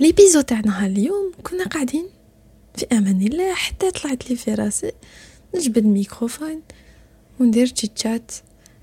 l'épisode تاع نهار اليوم كنا قاعدين في أمان الله حتى طلعت لي في راسي نجبد الميكروفون وندير تشات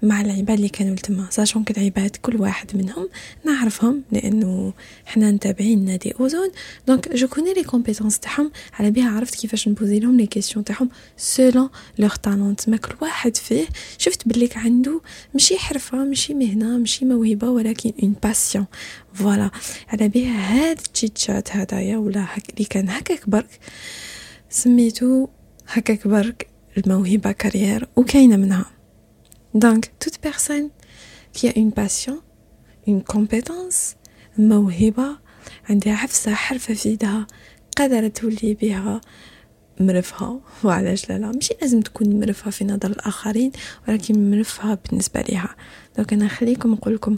مع العباد اللي كانوا تما sachant que العباد كل واحد منهم نعرفهم لأنه حنا متابعين نادي أوزون. Donc je connais les compétences تاعهم. على بها عرفت كيفاش نبوزي لهم les questions تاعهم selon leur talent ما كل واحد فيه شفت بليك عنده ماشي حرفة ماشي مهنة ماشي موهبة ولكن une passion Voilà على بها هاد التشات هدايا ولا هك اللي كان هكاك برك. سميتو هكاك برك الموهبة carrière وكاينة منها. Donc, toute personne qui a une passion, une compétence, موهبة عندها حفصة حرفة في يدها قادرة تولي بها مرفها. وعلاش لا لا مش لازم تكون مرفها في نظر الآخرين ولكن مرفها بالنسبة لها دونك أنا خليكم نقول لكم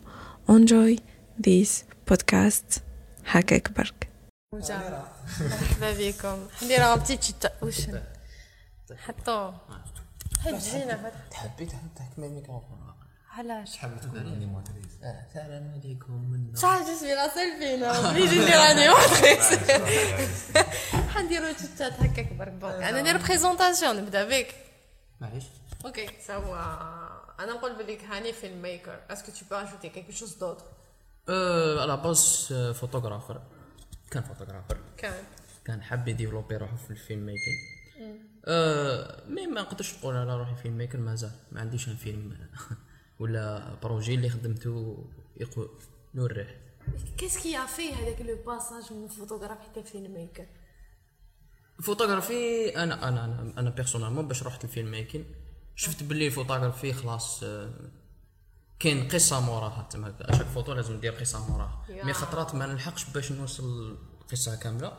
enjoy this podcast. هكاك برك مرحبا بكم. ندير بتي تشيتا وش؟ حطو حب جينا تحبي تحكمي الميكروفون. علاش؟ تحبي تكون انيماتريس السلام عليكم من صح جسمي لا سيلفينا بليجي ندير انيماتريس حنديرو تشات هكاك برك برك أنا ندير بريزونطاسيون نبدأ بك. معليش. OK soit أنا نقول بليك هاني filmmaker est-ce que tu peux ajouter quelque chose d'autre à la base photographer كان photographer كان كان حاب يديفلوبي روحه في ال filmmaking أه mais ما نقدرش نقول على روحي filmmaker مازال ما عنديش un film ولا projet اللي خدمته يقول نوريه qu'est-ce qu'il y a في هذاك le passage من فوتوغراف حتى filmmaker فوتوغرافي أنا أنا أنا, أنا personnellement باش رحت ال filmmaking شفت باللي الفوتوغرافي خلاص آه، كاين قصة موراها. تما à chaque photo لازم ندير قصة موراها. mais خطرات ما نلحقش باش نوصل القصة كاملة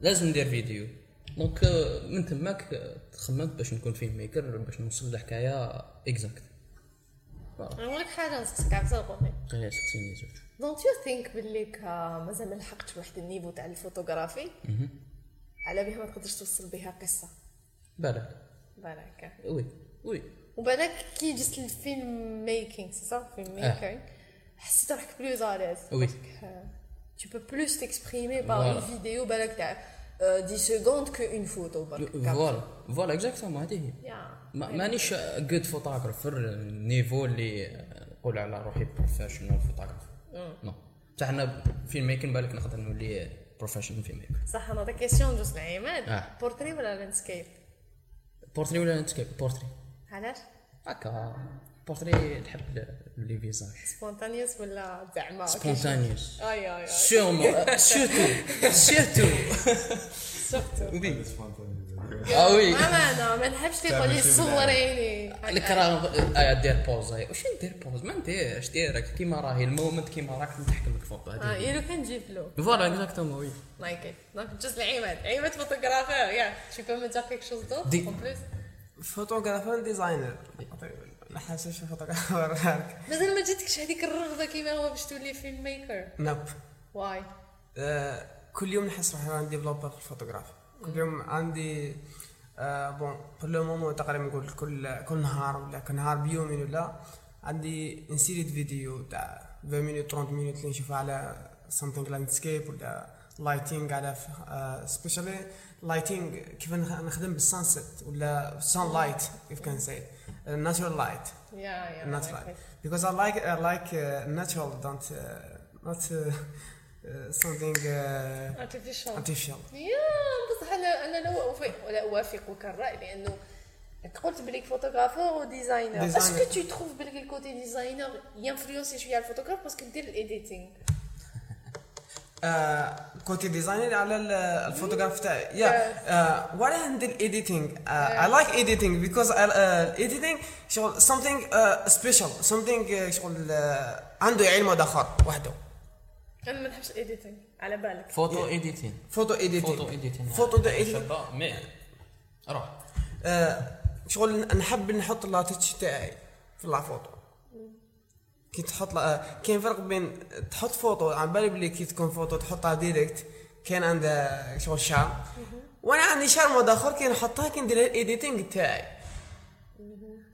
لازم ندير فيديو. donc آه، من تماك تخممت باش نكون filmmaker باش نوصل الحكاية exacte نقول لك حاجة نسقسك عبد القومي غير سقسيني زوج don't you think آه، مازال ما لحقتش واحد ال niveau تاع الفوتوغرافي؟ على بها ما تقدرش توصل بها قصة. بالك بالك oui oui. وبالك كي جيت ال filmmaking c'est صح filmmaking حسيت روحك plus à l'aise oui. tu peux plus t'exprimer par une Voilà. vidéo بالك تاع 10 secondes que une photo برك voilà voilà exactement هذه هي مانيش good photographer niveau اللي نقول على روحي professional photographer no بصح أنا filmmaking بالك نقدر نولي professional filmmaker صح أنا هذا question juste ل عماد آه. بورتري ولا landscape portrait ولا landscape portrait علاش هكا بورتري نحب les visages. spontaneous ولا زعما؟ spontaneous أي أي sûrement surtout surtout surtout oui آه oui ما أنا ما نحبش تقول لي صوريني الكرا آه، دير pose واش ندير pose ما نديرش direct كيما راهي ال moment كيما راك نحكم الفوطو آه هذه yeah لو كان نجيب له voilà exactement oui like donc juste ل عماد عماد photographer yeah tu peux me dire quelque chose d'autre en plus? designer ما حاسس photographer مازال ما جاتكش هذيك الرغبة كيما هو باش تولي filmmaker nope why آه، كل يوم نحس روحي راني développer في الفوتوغرافي كل يوم عندي آه bon pour le moment تقريبا نقول كل كل نهار ولا كل نهار بيومين ولا عندي une série de vidéo تاع 20 minutes 30 minutes اللي نشوفها على something landscape ولا lighting على specially lighting كيف نخ- نخدم بال sunset ولا sunlight كيف كان c'est natural light yeah yeah not like because I like I like uh, natural don't uh, not uh, uh, something uh, artificial. artificial. yeah بصح أنا أنا لا أوافق ولا اوافقك الرأي لأنه قلت بليك photographer و designer Designer. est-ce que tu trouves بليك ال côté designer ي influencer شوية على ال photographe parce que دير ال editing uh, côté designer على ال- الفوتوغراف تاعي yeah uh, I like editing because I, uh, editing شغل something uh, special. Something uh, شغل uh, عنده علم اخر وحده. أنا ما نحبش ال editing على بالك. photo editing photo editing. photo editing photo editing. mais روح. آه، شغل نحب نحط la touche تاعي في الفوتو كي تحط كاين فرق بين تحط فوتو على بالي بلي كي تكون فوتو تحطها direct كان عندها شغل charme وأنا عندي charme واحد اخر كي نحطها كي ندير ال editing تاعي.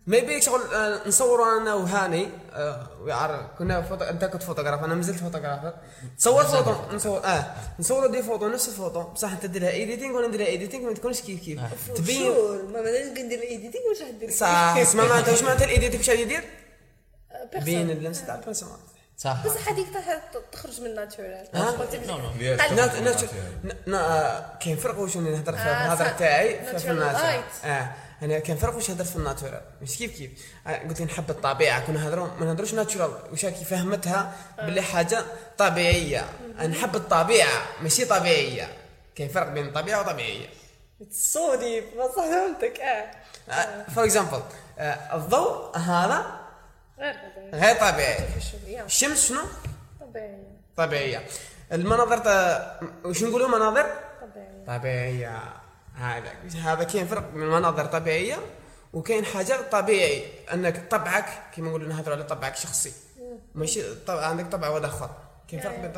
maybe شغل آه، نصور أنا وهاني آه، ويعرف كنا فوتو... أنت كنت فوتوغراف أنا مازلت photographer. تصور فوتو نصور آه نصور des photos نفس الفوتو. بصح أنت دير لها editing وأنا ندير لها editing ما تكونش كيف كيف. تبين. sure ما مادام ندير ال editing واش غدير صح اسمع معناتها واش معناتها ال editing واش غادي يدير؟ بين اللمس تاع ال personnage صح. بصح هذيك تخرج من natural no no. كاين فرق واش نهضر في آه، الهضرة. تاعي في- ال natural. آه أنا كاين فرق واش هضر في ال natural مش كيف كيف؟ آه، قلت لي نحب الطبيعة. كنا نهضروا ما نهضروش natural واش هاكي فهمتها باللي حاجة طبيعية. أنا نحب الطبيعة ماشي طبيعية. كاين فرق بين الطبيعة وطبيعية. تصوني بصح فهمتك. آه. for example الضوء هذا غير غير طبيعي طبيعي الشمس شنو؟ طبيعي طبيعية. المناظر وش نقولوا مناظر؟ طبيعي طبيعية. هذا هذا كاين فرق بين مناظر طبيعية وكاين حاجة طبيعي أنك طبعك كما نقولوا نهضروا على طبعك شخصي. ماشي طبع عندك طبع واحد أخر. كاين فرق بين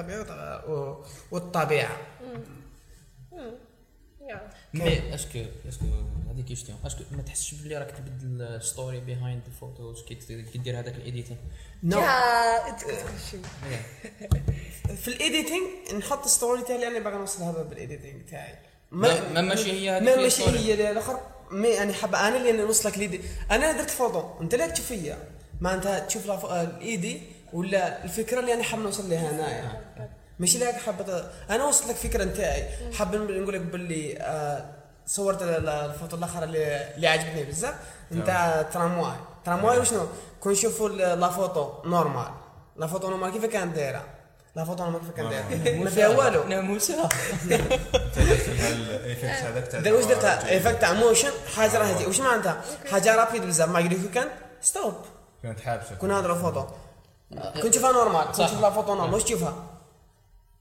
و- والطبيعة. yeah mais est-ce que est-ce que هذه question est-ce que ما تحسش بلي راك تبدل story behind ال photos كي دير هذاك ال editing no في ال editing نحط story تاعي اللي أنا باغي نوصل هذا بال editing تاعي. ما- ما ماشي هي هذيك ما ماشي. هي اللي الآخر mais يعني حابة أنا اللي نوصلك l'idée. أنا درت فوتو أنت لا تشوف فيا معناتها تشوف آه، ال idée ولا الفكرة اللي أنا حاب نوصل لها هنايا. ماشي لا حابه أنا وصلت لك فكرة نتاعي. حاب نقول لك باللي آه، صورت ال- الفوتو الآخر اللي اللي عجبني بزاف. نتاع ترامواي. ترامواي وشنو؟ كون نشوفوا ال- la photo normale. la photo normale كيف كانت دايرة؟ la photo normale كيف كانت دايرة؟ ما فيها والو. ناموسها ال effect هذاك تاع دار واش درتها؟ effect تاع motion حاجة راه تجي واش معناتها؟ حاجة rapide بزاف. ما لك كان stop كانت حابسة. كون نهضروا فوتو. كنت تشوفها normal كنت تشوف la photo normale واش تشوفها؟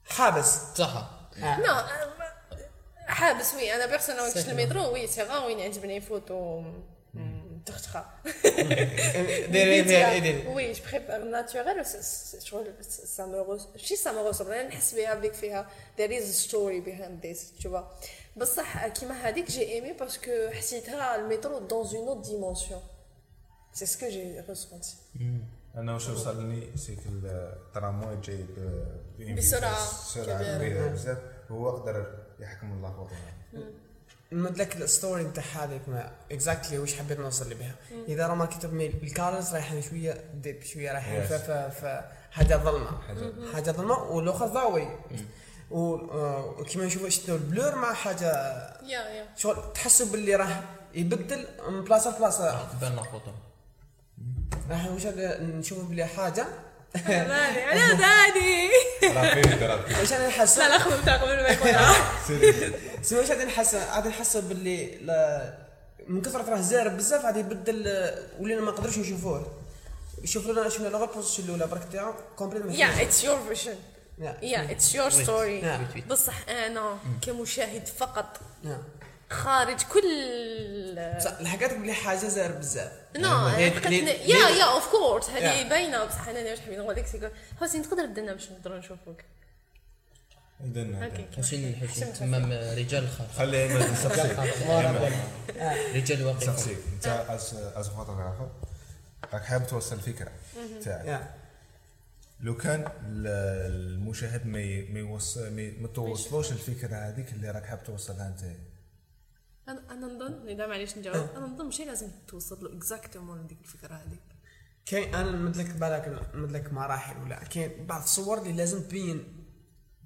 حابس. صح no حابس oui أنا personnel وقت في المترو وي سي غا وين يعجبني photo retouchée ديري فيها edit oui je préfère naturelle شغل ça me ماشي ça me ressemble أنا نحس بها بليك فيها there is a story behind this tu vois. بصح كيما هذيك j'ai aimé parce que حسيتها المترو dans une autre dimension. C'est ce que j'ai ressenti. أنا واش وصلني c'est que الترامواي جاي ب- بسرعة سرعة كبيرة. كبيرة. بزاف هو قدر يحكم الله فوق نمد لك ال story نتاع هذيك ما exactly واش حبيت نوصل بها. إذا راه ما كتب mais ال colors رايحين شوية deep شوية رايحين Yes. حاجة ظلمة. حاجة. حاجة ظلمة والاخر ضاوي و- آه، وكيما نشوفوا شنو البلور مع حاجة يا يا شغل تحسوا باللي راه يبدل من بلاصه لبلاصه تبان لا راح واش هذا نشوفوا بلي حاجة؟ أنا فيه واش أنا نحس؟ لا لا خذ قبل ما يكون. سي واش غادي نحس؟ غادي نحس باللي من كثرة راه زارب بزاف غادي يبدل ولينا ما نقدروش نشوفوه. شوف لنا شنو لا بوزيشن الأولى برك تاعو كومبليت يا اتس يور فيجن يا اتس يور ستوري. بصح أنا كمشاهد فقط. خارج كل صح لحقت بلي حاجة زارب بزاف. نو حقت- هي- يا يا اوف كورس هذه. باينة بصح أنا واش حبيت نقول لك سيكو حسين تقدر تدنا باش نقدروا نشوفوك أوكي حسين الحسين تمام رجال الخاطر خلي ايمن نسقسيك إيمن، رجال واقف نسقسيك أنت as as photographer راك حاب توصل الفكرة تاعك. لو كان ال- المشاهد ما ما ما ما توصلوش الفكرة هذيك اللي راك حاب توصلها أنت. أنا أنا نظن اذا معليش نجاوب. أنا نظن ماشي لازم توصل له. exactement ديك الفكرة هذيك كاين أنا نمد لك بالك نمد لك مراحل ولا. كاين بعض الصور اللي لازم تبين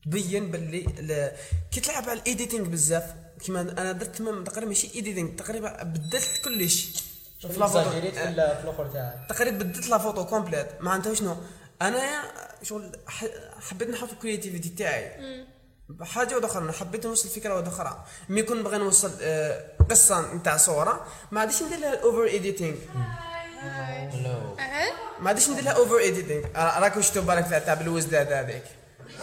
تبين باللي ل- كي تلعب على ال editing بزاف. كيما أنا درت تمام تقريبا ماشي editing تقريبا بدلت كلش. في la photo في الأخر تاعك؟ تقريبا بدلت la photo complète معناتها شنو؟ أنا شغل حبيت نحط ال creativity تاعي. حاجة أخرى حبيت نوصل فكره أخرى mais quand نبغي نوصل آه، قصة نتاع صورة ما عادش ندير لها over editing ما عادش ندير لها over editing راك واش بالك تاع تاع بلوزداد هذيك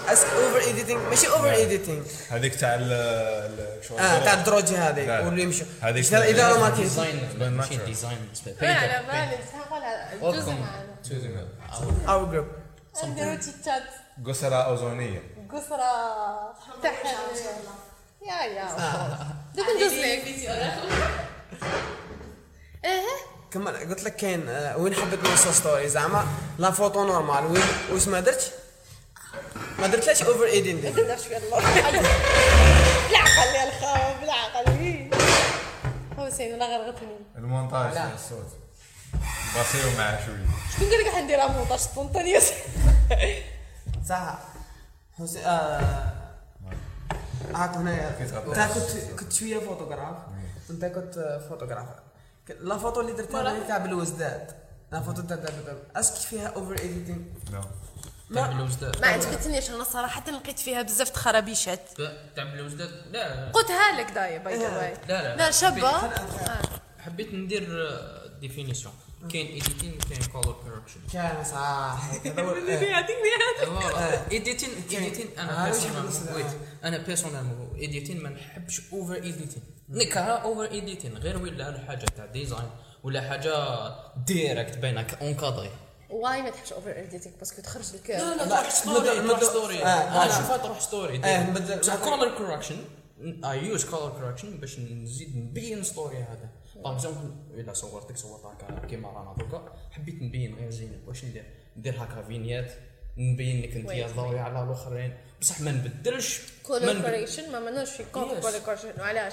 اسك اوفر ايديتينغ ماشي اوفر ايديتينغ هذيك تاع آه تاع الدروج هذيك. واللي يمشي. هذيك اذا تاع- ما كاين ديزاين ماشي ديزاين لا على بالي سنقولها جزء معنا أو جروب نديرو تيتات أوزونية. قصرة تحت. يا يا. دوك ندوز لك إيه. كما قلت لك كاين آه، وين حبيت نوصل ستوري زعما لا فوتو نورمال وين واش ما درتش؟ ما درتلاش اوفر ايدين درت فيها الله. بالعقل يا الخاوة بالعقل. هو سين أنا غرغتني المونتاج. تاع الصوت. بسيو معاه شوية. شكون قال لك حنديرها مونتاج سبونتانيوس صح. حسين آه غطيت؟ انت كنت كنت شوية فوتوغراف انت كنت فوتوغرافر la photo اللي درتها هي تاع بلوزداد la photo تاع est-ce que فيها over editing تاع بلوزداد ما عجبتنيش أنا صراحة لقيت فيها بزاف تخرابيشات تاع بلوزداد لا قلتها لك دايا by the way لا لا لا شابة حبيت ندير définition كاين editing كاين color correction كان صح. editing editing أنا wait أنا personnellement editing ما نحبش over editing نكره over editing غير ولا حاجة تاع design ولا حاجة direct باينه encadré واي ما تحبش over editing parce que تخرج لك لا لا لا، تروح story تروح story أنا لا. نشوفها تروح story بصح color correction I use color correction باش نزيد نبين story هذا par exemple إلا صورتك صورت هكا كيما رانا دوكا حبيت نبين غير زينه واش ندير؟ ندير هكا vignette نبين لك انت. ضوي على الأخرين. بصح ما نبدلش correction ما منوش في كونتر كوريكشن علاش؟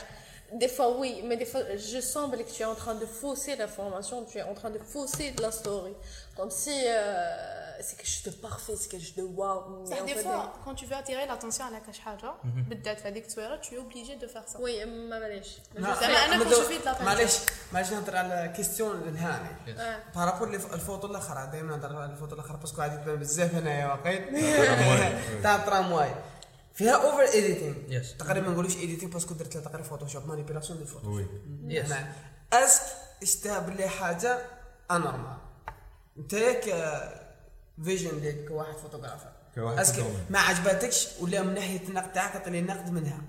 Des fois, oui, mais des fois, je sens que tu es en train de fausser l'information, tu es en train de fausser la story. Comme si euh, c'est quelque chose de parfait, c'est quelque chose de waouh. mais صح en دي fait, فوا كون تو فو اتيري لاتونسيون على كاش حاجة بالذات في هذيك التصويره تو اوبليجي دو فار سا Oui, ما بلاش. زعما أنا كنت شفت لا معليش معليش نهضر على كيستيون للهاني آه. بارابور الفوتو الآخر دائما نهضر على الفوتو الآخر باسكو غادي تبان بزاف هنايا واقيت تاع الترامواي فيها over editing Yes. تقريبا ما نقولوش editing parce que درت لها تقريبا فوتوشوب manipulation de photo oui Yes. est-ce que اشتها باللي حاجة anormale انت ياك vision ديك كواحد photographer. كواحد photographer. ما عجبتكش؟ ولا من ناحية النقد تاعك عطيني نقد منها.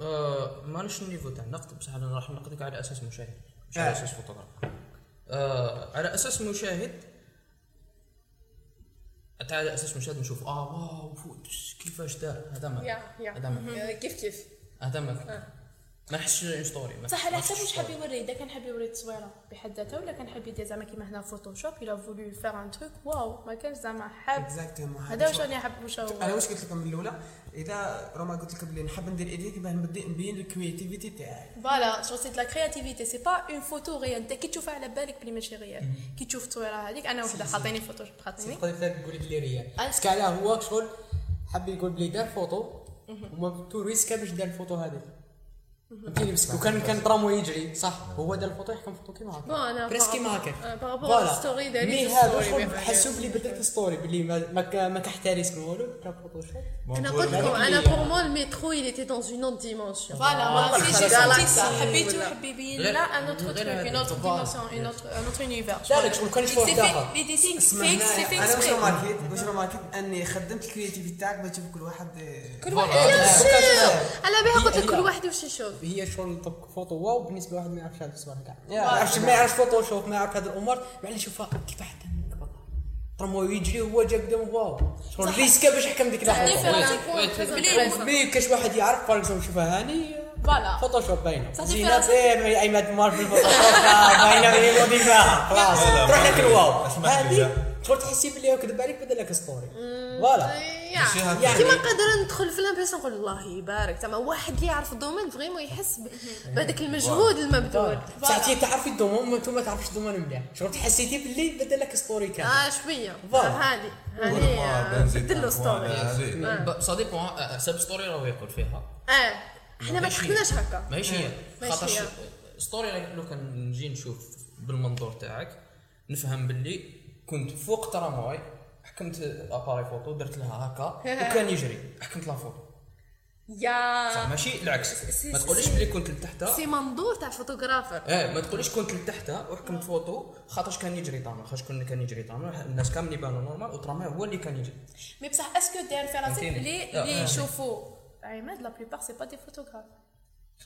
آه، مانيش ال niveau تاع النقد بصح أنا راح نقدك على أساس مشاهد مش على آه. أساس فوتوغراف. آه على أساس مشاهد حتى على أساس مشاهد نشوف آه واو فوت كيفاش دار هذا ما يا هذا ما يا كيف كيف؟ هذا ما ما نحسش ستوري صح على حسب واش. حاب يوري إذا كان حاب يوري التصويره بحد ذاتها ولا كان حاب يدير زعما كيما هنا فوتوشوب إلى فولو فير ان تروك واو ما كانش زعما حاب. اكزاكتومون هذا واش راني حاب واش هو. أنا واش قلت لكم من الاولى إذا روما قلت لك بلي نحب ندير ايديت باه نبدي نبين الكرياتيفيتي تاعي. فوالا شو سيت لا كرياتيفيتي سي با اون فوتو ريال انت كي تشوفها على بالك بلي ماشي ريال كي تشوف التصويره هذيك أنا وحده خاطيني فوتوشوب خاطيني. تقدر تقول لي ريال باسكو علاه هو شغل حب يقول بلي دار فوتو وما تو ريسكا باش دار الفوتو هذه. فهمتيني بس وكان كان ترامو يجري صح هو دار الفوتو يحكم فوتو كيما هكا أنا بريس كيما هكا بارابور ستوري داري مي هذا. حسوا بلي بدلت الستوري بلي ما ما, من والو كان فوتوشوب أنا قلت لكم أنا بور موا الميترو il était dans une autre dimension فوالا ما في شي Galaxy سي حبيت ولا- يحب يبين غير- لا ان اوتر تروك. اون اوتر فوالا. ديمونسيون اون اوتر اون اوتر يونيفير لا، لا، شغل كان يشوف داخل. لي ديسين fixe c'est fixe أنا واش فيكس رماركيت واش remarquيت اني خدمت ال créativité تاعك باش تشوف كل واحد كل واحد على بالها قلت لك كل واحد واش يشوف هي شغل طب photo waouh بالنسبة لواحد ما يعرفش هذا. الصورة كاع ما. يعرفش ما يعرفش فوتوشوب ما يعرف هذه الأمور. معليش يشوفها كيف حتى ترامو يجري وهو جا قدام waouh. شغل risqua باش يحكم ديك اللحظة. mais كاش واحد يعرف؟ par exemple شوفها هاني voilà. Photoshop باينه زينه difference. بين ايماد مارفل Photoshop باينه من modifاها خلاص لا، لا، تروح ما- لك ال waouh. هذه. شغل تحسي بلي هو كذب عليك بدل لك story voilà. هكا. يعني- كيما قادر ندخل في l'impression نقول الله يبارك زعما واحد اللي يعرف ال domaine vraiment يحس ب- بهذاك المجهود المبذول. ساعتي تعرفي ال domaine وانت ما تعرفش ال domaine مليح. شغل حسيتي باللي بدل لك story كامل. آه شوية. voilà. هذه هذه آه، بدل له story هذه. ça dépend حسب story راهو يقول فيها. آه إحنا ما. تحكمناش هكا. ماشي. هي خاطر هي. story لو كان نجي نشوف بالمنظور تاعك نفهم باللي كنت فوق ترامواي حكمت appareil photo درت لها هكا وكان يجري. حكمت la photo. يا صح ماشي؟ العكس. ما تقوليش بلي كنت لتحتها. c'est منظور تاع photographer. إيه ما تقوليش كنت لتحتها وحكمت فوتو خاطرش كان يجري طامر خاطرش كان كان يجري طامر الناس كامل يبانوا normal و tramway هو اللي كان يجري. مي بصح اسكو داير في راسك فهمتيني؟ اللي. يشوفوا عماد لا بليبار سي با دي فوتوغراف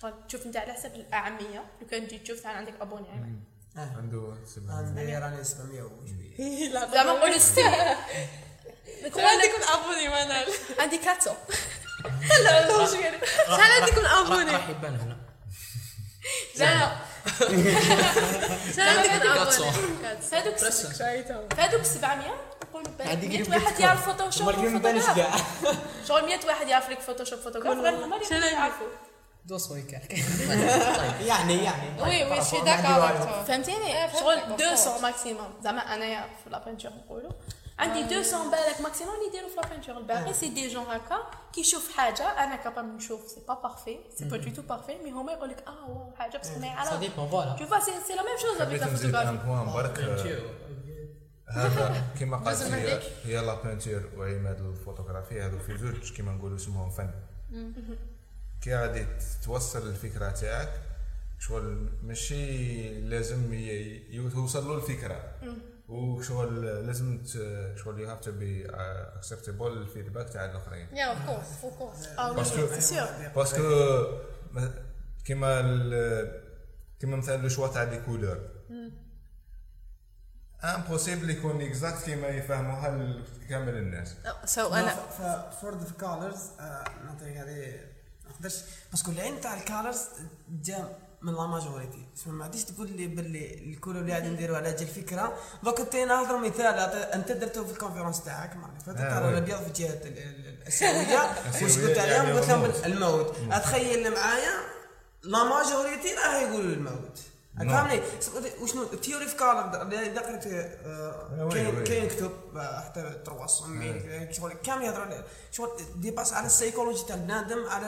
شغل تشوف انت على حسب الاعميه لو كان تجي تشوف تعال عندك ابوني عماد عنده سبعة عندي راني 700 وشوية. زعما نقول ستيل عندكم أبوني منال عندي 400 لا لا شحال عندكم راح أبوني. راح يبان هنا. لا هذوك هذوك 700 نقولوا عادي 100 يقولوا واحد لك يعرف فوتوشوب ما وفوتوغراف. كاع شغل 100 واحد يعرف لك فوتوشوب فوتوغراف غير هما اللي يعرفوا؟ دوس ويكالك يعني يعني وي وي شي داكور. فهمتيني شغل 200 ماكسيموم زعما انايا في لابانتور نقولوا عندي 200 بالك ماكسيموم اللي يديروا في لابانتور الباقي سي دي جون هكا كيشوف حاجة أنا كابابل نشوف سي با بارفي سي با دو تو بارفي مي هما يقول لك آه واو حاجة بس ما سا يعرف ديبون فوالا avec حبيت la نزيد ان photographie. point برك هذا كما قالت هي. هي la peinture وعماد الفوتوغرافي هذو في زوج كما نقولوا اسمهم فن qui غادي توصل الفكرة تاعك شغل ماشي لازم يوصل له الفكرة. وشغل لازم شغل you have to be acceptable ال feedback تاع الآخرين. Course, of course. Ah oui, parce que كيما ال- كيما مثلا le choix تاع les couleurs impossible يكون exact كيما يفهموها كامل الناس. So أنا for the colors نعطيك هذه ما نقدرش parce que العين تاع ال colors جا من la majorité. ما غاديش تقول لي باللي ال couleur اللي غادي نديرو على جال الفكرة. دوك انت نهضر مثال أنت درته في ال conférence تاعك المره اللي فاتت oui. الأبيض في الجهة ال- الاسيويه واش قلت عليهم؟ يعني قلت لهم الموت. أتخيل معايا la majorité راح فهمني وشنو ال theory في color اللي قريت كاين كتب حتى trois mille شغل كامل يهضروا على شغل ديباس على السيكولوجي تاع البنادم على.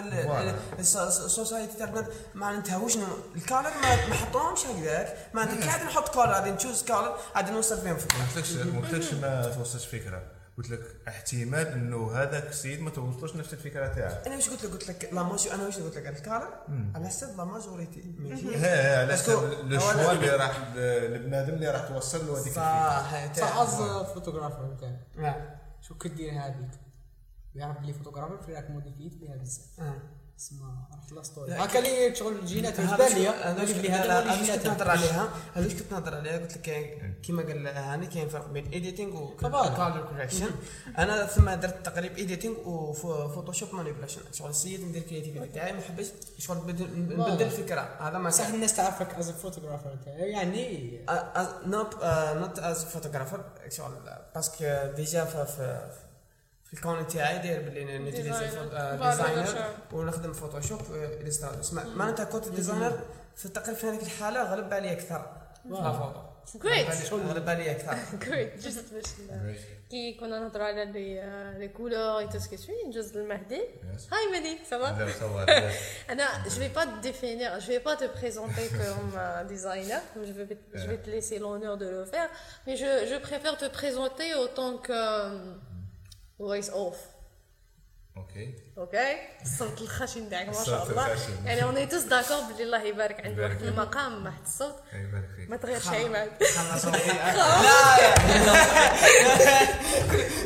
ال society تاع البنادم معناتها هو شنو ال color ما حطوهمش هكذاك معناتها كي عاد نحط color غادي ن choose color غادي نوصل فيهم فكره ما قلتلكش ما توصلش فكره قلت لك احتمال انه هذاك السيد ما توصلوش نفس الفكرة تاعك. أنا واش قلت لك قلت لك لا ماشي أنا واش قلت لك ال color على حسب la majorité ماشي. على حسب le choix اللي راح البنادم اللي راح توصل له هذيك الفكرة. صح قصد photographer نتاعك نعم. شو كدير هذيك؟ يعرف بلي photographer في راك modifيت فيها بزاف. آه. اسمها رحت la story هكا اللي شغل الجينات تبان لي هذا قال لي هذا هو كنت نهضر الجينات عليها. هذا واش كنت نهضر عليها؟ قلت لك كاين كيما قال هاني كاين فرق بين editing و. color correction أنا ثم درت تقريب editing و Photoshop manipulation شغل السيد ندير créativité تاعي ما حبيتش شغل بدل- نبدل الفكرة. هذا ما صح الناس تعرفك as photographer يعني not not as photographer شغل parce que déjà في في في الكون تاعي داير باللي n'utiliser Designer. designer Photoshop. ونخدم Photoshop Illustrator اسمع معناتها كنت designer في تقريبا في هذيك الحالة غلب علي أكثر. في la photo Great. غلب علي أكثر. Great. Juste باش ن- كي كنا نهضروا على les les couleurs et tout ce qui suit نجوز للمهدي هاي مهدي ça va لا صور Anna, je vais pas te définir, je vais pas te présenter comme un designer, je vais, je vais te laisser l'honneur de le faire, mais je, je préfère te présenter autant que voice off. Okay Ok? الصوت الخشن تاعك ما شاء الصوت الله الخشن. يعني on est tous d'accord بلي الله يبارك عندك يبارك واحد. المقام واحد الصوت أي يبارك فيك ما تغيرش عماد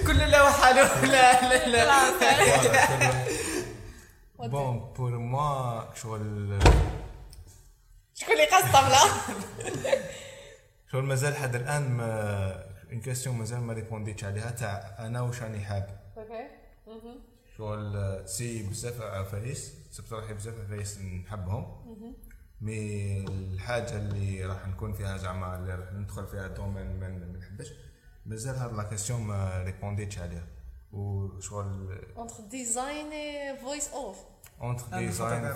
كل له حاله لا لا لا bon pour moi شغل شكون اللي قاص الطبله شغل مازال حد الان ما une question مازال ما ريبونديتش عليها. تاع أنا واش راني حاب؟ okay. شغل c'est بزاف عفايس بصراحه بزاف عفايس نحبهم. mais الحاجة اللي راح نكون فيها زعما اللي راح ندخل فيها domaine ما نحبش. مازال هاد la question ما ريبونديتش عليها. وشغل design et voice off entre design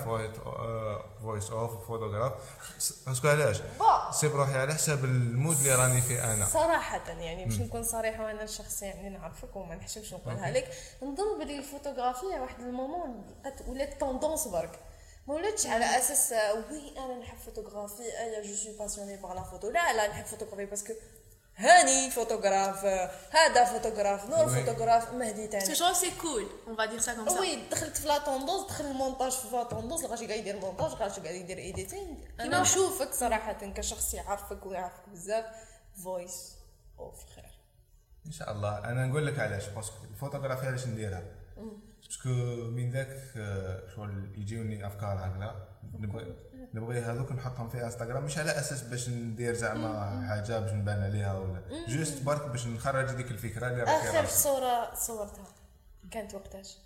voice off photographe parce que علاش سي بروحي على حساب ال mood اللي راني فيه أنا صراحة يعني باش نكون صريحة وأنا الشخص يعني نعرفك وما نحشمش نقولها لك نظن بلي الفوتوغرافية واحد ال moment لقات ولات tendance برك. ما ولاتش على أساس آه، oui أنا نحب فوتوغرافي ايا je suis passionné par la photo لا لا نحب فوتوغرافي parce que هاني فوتوغراف هذا فوتوغراف نور فوتوغراف مهدي تاني genre c'est cool, on va dire ça comme ça. oui دخلت في la tendance دخل المونتاج في la tendance لغاشي قاعد يدير مونتاج غاشي قاعد يدير editing أنا كيما- نشوفك صراحة كشخص يعرفك ويعرفك بزاف voice off خير ان شاء الله أنا نقول لك علاش parce que الفوتوغرافي علاش نديرها؟ parce que من ذاك شغل يجيوني أفكار هكذا. نبغي هذوك نحطهم في انستغرام. مش على أساس باش ندير زعما حاجة باش نبان عليها ولا. juste برك باش نخرج ديك الفكرة اللي راهي في اخر صورة صورتها. كانت وقتاش؟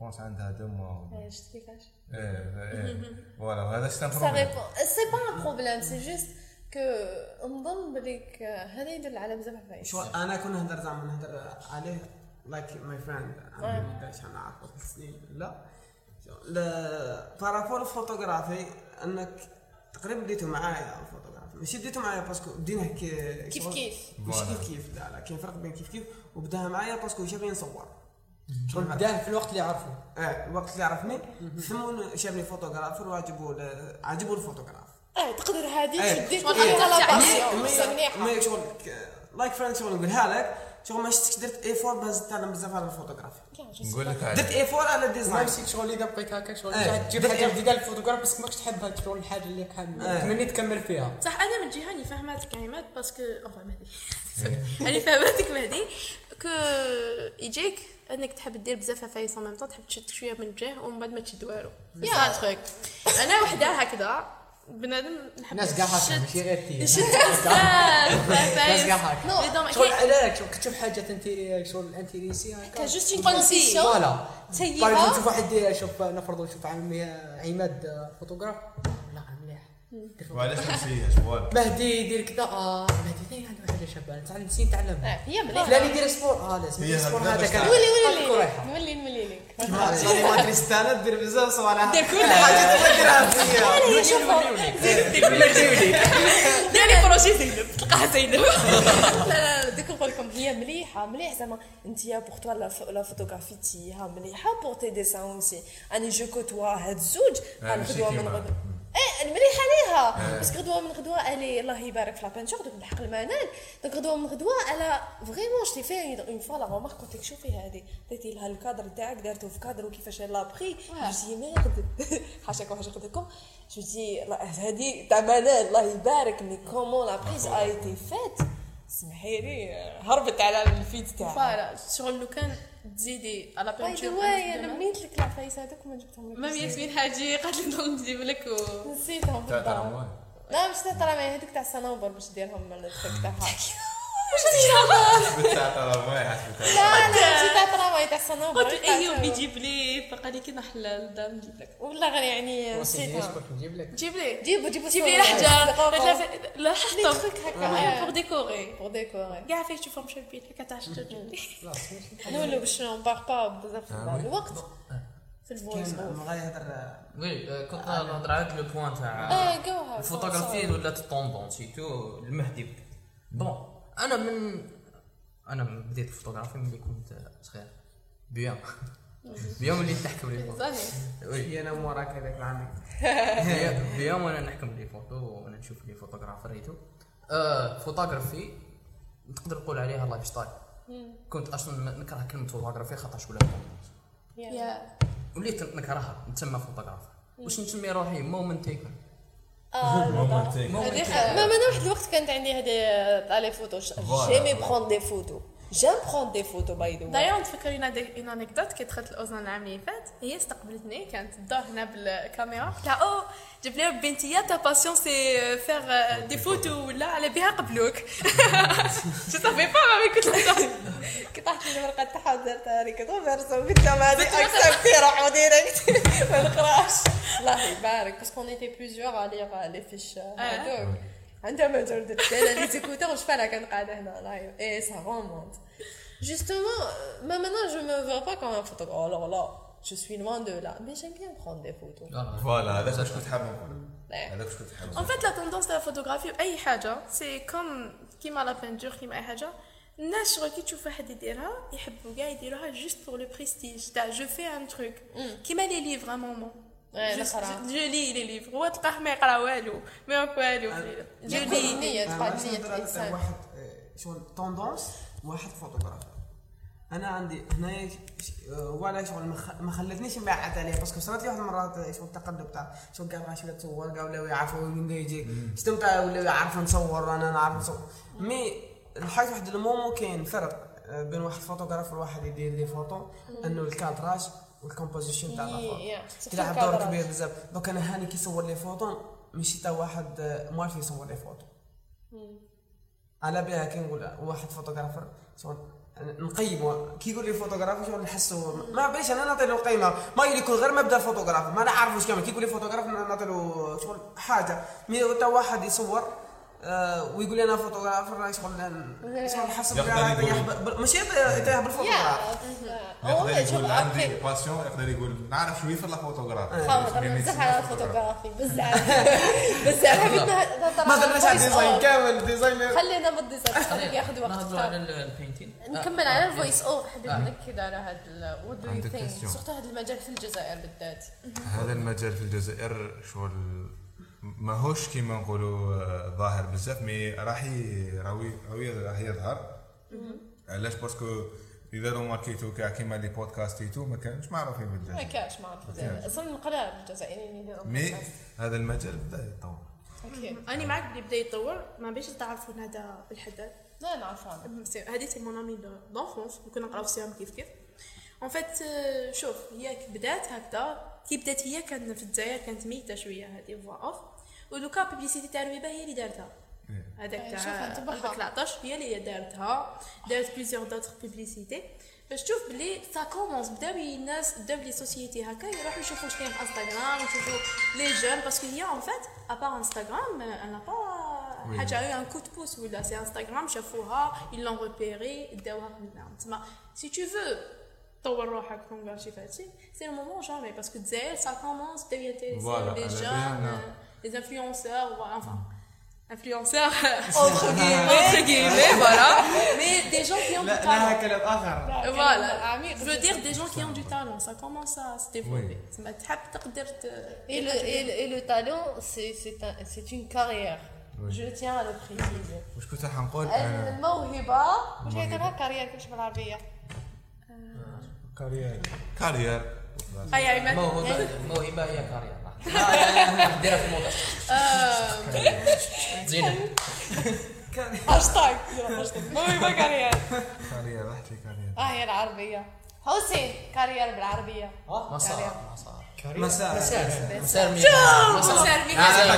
بونس عندها deux mois إيه، شفت كيفاش؟ إيه إيه. voilà هذا c'est problème c'est pas un problème c'est juste que نظن بليك هذا يدل على بزاف عفايس شو أنا كنا نهدر زعما نهدر عليه like my friend عندي أنا نعرفه ثلاث سنين. لا. par rapport الفوتوغرافي أنك تقريبا بديتو معايا الفوتوغرافي. ماشي بديتو معايا parce que بدينا كيف كيف. مش. كيف؟ كيف لا لا كاين فرق بين كيف كيف. وبداها معايا parce que شافني نصور. شغل بداه في الوقت اللي عرفه آه الوقت اللي عرفني. ثم شافني photographer وعجبو عجبو الفوتوغراف. آه تقدر هذه إيه. تدير بصح مليحه ما شغل like friend شغل نقولها لك. شغل ما شفتش درت effort باش تعلم بزاف على الفوتوغرافي نقول لك درت effort على ما ال design نسيت شغل اذا بقيت هكا شغل إيه. تجيب حاجة إيه. جديدة للفوتوغراف بس ماكش تحب هاد شغل الحاجة اللي كان إيه. تمني تكمل فيها. صح أنا من جهة راني فاهماتك عماد parce que اوفا مهدي راني فاهماتك مهدي كو يجيك أنك تحب دير بزاف عفايس même temps تحب تشد شوية من جهه ومن بعد ما تشد والو. يا تخيك أنا وحدة هكذا. بنادم نحب الناس كاع هكا ماشي غير تي نشد بزاف كاع هكا. شغل شغل كتشوف حاجة انت شغل أنت ريسي هكا جوست اون كونديسيون فوالا اكزومبل تشوف واحد شوف نفرضوا شوف عمي عماد فوتوغراف. لا مليح وعلاش نسيها فوالا مهدي يدير كذا آه مهدي ثاني عنده حاجة شابه تعلم نسيت تعلم آه هي مليحة. فلان يدير سبور آه لازم يدير سبور هكذا هذا باش صافي ما كريستانا دير بزاف صوالح دير كل حاجة تديرها فيا شوفوا بروجي زينب تلقاها زينب لا لا ديك نقول لكم هي مليحه مليح زعما انت بوغ توا لا لا فوتوغرافي تيها مليحه بوغ تي ديسان اوسي اني جو كوتوا هاد الزوج آه، غدوه من كيما. إيه مليحه ليها بس غدوة من غدوة الي الله يبارك في لابانتور دوك نحق المنال. دوك غدوة من غدوة على فريمون شتي فيها اون فوا لا رومارك قلت لك شوفي هذه درتي لها الكادر تاعك دارته في كادر وكيفاش لا بخي جو دي ميرد حاشاك حاجة قلت لكم. جو دي هذه تاع منال الله يبارك مي كومون لا بريز ا ايتي فات سمحي لي هربت على الفيد تاعها. فوالا شغل لو كان تزيدي على باي ذا واي أنا منيت لك العفايس هذوك ما جبتهم لك. مام ياسمين حاجي قالت لي نضل نجيب لك و نسيتهم. تاع لا مش تاع هذوك تاع الصنوبر باش ديرهم من الترك تاعها تاع حسبت لا لا تاع ترى تاع الصنوبر قلت ايوب يجيب لي فقال لي كي نحلل دا نجيب لك والله غير يعني نسيتها نجيب لك جيب لي جيبوا جيبوا جيب لي الحجر لا حطهم هكا بور ديكوري بور ديكوري كاع فيك تشوفهم شابين هكا تاع شجر جيب لي نولوا باش نباغ با بزاف الوقت في الفويس ما غيهضر وي كنت نهضر على لو بوان تاع الفوتوغرافي ولات طوندون سيتو المهدي بون أنا من أنا من بديت الفوتوغرافي ملي كنت صغير. بيوم. بيوم اللي تحكم لي فوتو هي أنا موراك هذاك العام بيوم- وأنا نحكم لي فوتو وأنا نشوف لي فوتوغرافر ريتو آه فوتوغرافي تقدر تقول عليها لايف ستايل كنت أصلا نكره كلمة فوتوغرافي خاطرش ولا يا. وليت نكرهها نتسمى فوتوغرافر. واش نسمي روحي؟ مومنت تيكر مومنتيك ما أنا واحد الوقت كانت عندي هذه تاع لي فوتو. جيمي بروند دي فوتو. جيم بروند دي فوتو باي ذا دايوغ نتفكر اون انكدوت كي دخلت الاذن العام اللي فات هي استقبلتني كانت تدور هنا بالكاميرا قلت لها أو جيب لي بنتي تا باسيون سي فيغ دي فوتو ولا على بها قبلوك جو سافي با ما كنت كي طاحت لي الورقه تاعها لي كنت غير قلت لها هذه اكسبتي روحوا ديريكت ما نقراش. الله يبارك باسكو اون ايتي بليزيور ليغ لي فيش هذوك عندها ما درت أنا لي زيكوتور شفا لها كان قاعدة هنا لايف اي سا رومونت Justement, euh, mais maintenant je me vois pas comme un photographe. Alors là, je suis loin de là. Mais j'aime bien prendre des photos. voilà هذاك واش كنت حاب نقول لا. هذاك واش كنت حاب En fait, la tendance de la photographie, اي حاجة c'est comme كيما la peinture كيما اي حاجة الناس شغل كي تشوف واحد يديرها يحبوا كاع يديروها juste pour le prestige تاع je fais un truc كيما لي ليفر ا مومون Ouais, نقرا. je lis les livres هو تلقاه ما يقرأ والو. ما ياكل والو. je lis. النية نهضر على الإنسان. واحد آه، شغل tendance واحد photographer أنا عندي هنايا آه، ولا شغل ما خلتنيش نبعت عليه parce que صرات لي واحد المرات آه، شغل التقلب تاع شغل كاع شوية تصور كاع ولاو يعرفوا وين يجي. استمتع ولاو يعرفوا نصور أنا نعرف نصور. mais لحقت واحد المومو كاين فرق بين واحد photographer وواحد يدير des photos إنه ال cadrage وال composition تاع la photo Yeah. تلعب دور كبير بزاف. دوك أنا هاني كي يصور les photos ماشي تا واحد موالف يصور les photos على بها كي نقول واحد photographer شغل نقيمه كي يقول لي فوتوغرافي شغل نحسه ما بيش أنا نعطي له قيمة. ما يكون غير مبدا الفوتوغرافي ما نعرف واش كامل. كي يقول لي فوتوغرافي نعطي له شغل حاجة. mais تا واحد يصور. ويقول لي أنا photographer شغل شغل نحس يقدر يطيح يقول- ب- ماشي يطيح بالفوتوغراف. يقدر يقول عندي. passion يقدر يقول. نعرف شوية في الفوتوغراف خاطر يعني بزاف على فوتوغراف. الفوتوغرافي بزاف بزاف حبيت نهضر ما على درناش على ال design. كامل designer خلينا بال design خليك ياخذ وقت نهضروا على أكثر. البينتين نكمل على ال voice over حبيت نأكد على هذا what do you think. surtout هذا المجال في الجزائر بالذات. هذا المجال في الجزائر شغل ماهوش كيما نقولوا آه، ظاهر بزاف mais راح ي- راهي راهي راح يظهر. علاش؟ parce que إذا le marketing كاع كيما les podcasts ما كانش معروفين ما بالجزائر ما عرفت كاش. أصلا القلال الجزائريين يديروا مي بودكاست. هذا المجال بدا يتطور. أوكي. اني معك بلي بدا يتطور ما بيش تعرفون هذا بالحداد لا نعرف هذا سي- هذه سي مون امي دونفونس كنا نقراو سيام كيف كيف. اون فيت شوف هي كي بدات هكذا. كي بدات هي كان في الجزائر كانت ميتة شوية هذه فوا اوف ودوكا بيبليسيتي تاع رويبه هي اللي دارتها. هذاك أي، شوف تاع أنت بحر. قلبك العطش هي اللي هي دارتها. دارت بليزيور دوتر بيبليسيتي باش تشوف بلي سا كومونس بداو الناس بداو لي سوسيتي هكا يروحوا يشوفوا واش كاين في انستغرام يشوفوا لي جون باسكو هي اون فات ابار انستغرام أنا با حاجة ان كو دو بوس ولا. سي انستغرام شافوها ils l'ont repéré داوها هنا. تسمى سي تو فو طور روحك كون شي فاتي سي لو مومون جامي باسكو الجزائر سا كومونس بداو ينتريسي Voilà, لي على جون بالنا. les influenceurs voilà, enfin influenceurs entre guillemets entre guillemets voilà mais des gens qui ont du لا لها talent كلام اخر voilà عميق je veux dire des gens qui ont du talent ça commence à se développer Oui. تسمى تحب تقدر ت- Et le, et, le- et le talent, c'est c'est un- c'est une carrière. Oui. Je tiens à le préciser. واش كنت راح نقول انا الموهبة واش يديرها كارير كلش بالعربية؟ كارير اي عماد موهبه موهبه هي كارير ديرها في الموضوع زينه هاشتاج موهبة كارير. كارير. رحت لي كارير آه هي العربية حسين كارير بالعربية ما صار ما صار مساء مسار مياه مسار مياه.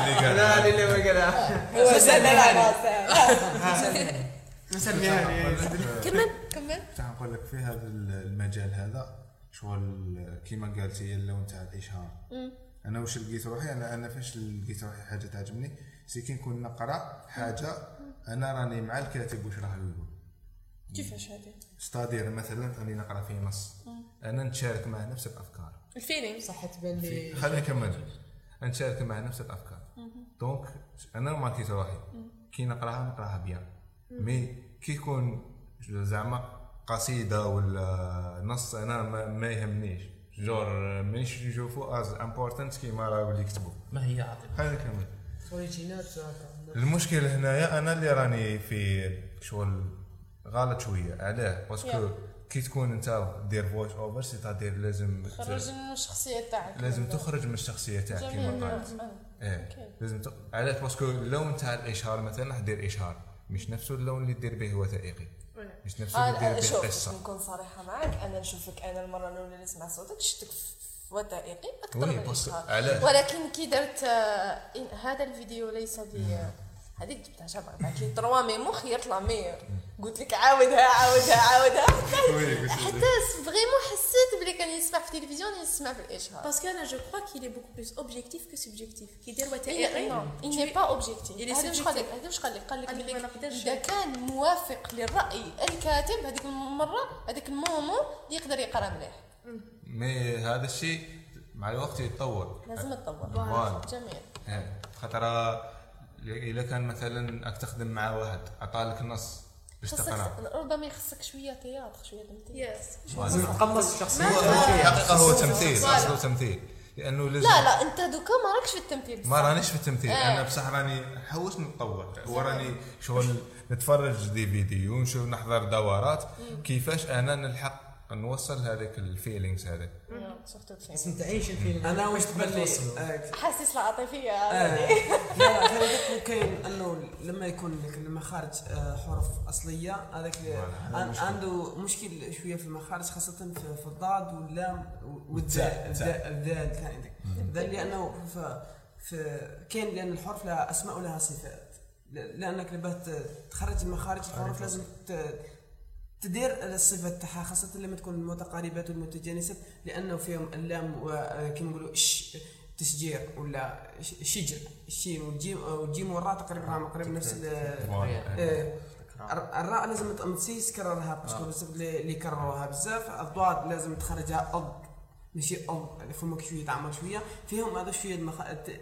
اللي قال لا اللي ما قالها مساء النهار كمل كمل. كنت نقول لك في هذا المجال هذا. شغل كيما قالتي ال ton تاع الإشهار. أنا واش لقيت روحي؟ أنا أنا فاش لقيت روحي حاجة تعجبني c'est que نكون نقرأ حاجة أنا راني مع الكاتب واش راه يقول. كيفاش هذه؟ c'est-à-dire مثلا راني نقرأ في نص. أنا نتشارك مع نفس الأفكار. ال feeling صح تبان لي. خليني نكمل نتشارك مع نفس الأفكار. donc أنا ماركيت روحي. كي نقرأها نقرأها بيان. مي كي يكون زعما قصيدة ولا نص أنا ما, ما يهمنيش. جور مانيش نشوفو از امبورتنت كيما راهو اللي يكتبوا ما هي عاطفه خليني نكمل. المشكل هنايا أنا اللي راني في شغل غلط شوية. علاه باسكو كي تكون أنت دير فويس اوفر سيتادير لازم ت- خرج من الشخصية تاعك لازم تخرج من الشخصيه تاعك كيما قالت. إيه. لازم ت... علاش باسكو اللون تاع الإشهار مثلا راح دير إشهار. مش نفس اللون اللي دير به وثائقي مش نفس اللي أنا دير به شوف باش قصه نكون صريحة معك أنا نشوفك أنا المرة الأولى اللي نسمع صوتك شفتك في وثائقي أكثر من؟ ولكن كي درت آه، هذا الفيديو ليس ب هذيك جبتها شابة بعث لي تروا مي مخ يطلع مير قلت لك عاودها عاودها عاودها حتى فريمون حسيت بلي كان يسمع في التلفزيون يسمع في الاشهار باسكو أنا جو كخوا كيل est beaucoup plus objectif que subjectif كي يدير وثائقي il n'est pas objectif. هذا واش. قال لك هذا واش قال لك قال لك. اذا كان موافق للراي الكاتب هذيك المره هذيك ال moment يقدر يقرا مليح mais هذا الشيء مع الوقت يتطور لازم تطور voilà. جميل إيه. خاطر إذا كان مثلا راك تخدم مع واحد عطالك نص باش تقرا ربما يخصك شوية théâtre شوية تمثيل. yes لازم تقمص الشخصيه الحقيقة هو تمثيل أصله تمثيل. لأنه لازم لا لا أنت دوكا ما راكش في التمثيل ما رانيش في التمثيل. آه. أنا بصح راني حوس نتطور وراني شغل نتفرج des vidéos ونشوف نحضر دورات. كيفاش أنا نلحق نوصل هذيك ال feelings هذاك. surtout الفيلم لازم تعيش الفيلم أنا واش تبان لي. آه، احاسيس العاطفيه آه، لا لا كاين أنه لما يكون لك المخارج آه، حروف أصلية هذاك. عنده مشكل شوية في المخارج خاصة في الضاد واللام والذال الذال. ثاني الذال لأنه كاين لأن الحروف لها أسماء ولها صفات. لأنك لبات تخرج المخارج الحروف لازم ت- تدير الصفة تاعها خاصة لما تكون المتقاربات والمتجانسات لأنه فيهم اللام وكما نقولوا ش تشجير ولا شجر. الشين والجيم والجيم والراء تقريبا راهم قريب نفس ال- آه، الر- الراء لازم تسيس تكررها parce que بزاف اللي يكرروها بزاف. الضاد لازم تخرجها أض. ماشي أض يعني فمك شوية تعمر شوية. فيهم هذا شوية المخ...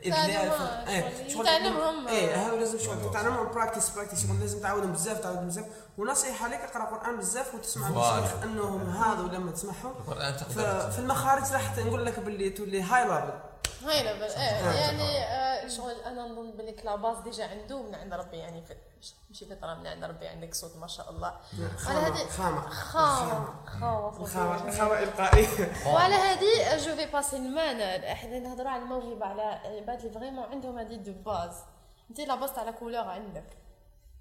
تعلمها إيه شغل يتعلمهم. إيه هذا لازم شغل تتعلمهم practice practice شغل لازم تعودهم بزاف تعودهم بزاف. ونصيحه لك اقرا قرآن بزاف وتسمع المشايخ إنهم هذا لما تسمعهم. القرآن تقدر في المخارج راح نقول لك باللي تولي هاي ليفل هاي ليفل إيه يعني آه، شغل أنا نظن باللي كلاباس déjà عنده من عند ربي يعني ماشي فطره من عند ربي عندك صوت ما شاء الله. على خامة هذه خامة. الخامه الخامه إلقائية. وعلى هذه جو في باسي المانر إحنا نهضروا على الموهبة على عباد اللي فريمون عندهم هذه دو باز. انت لاباس على كولور عندك.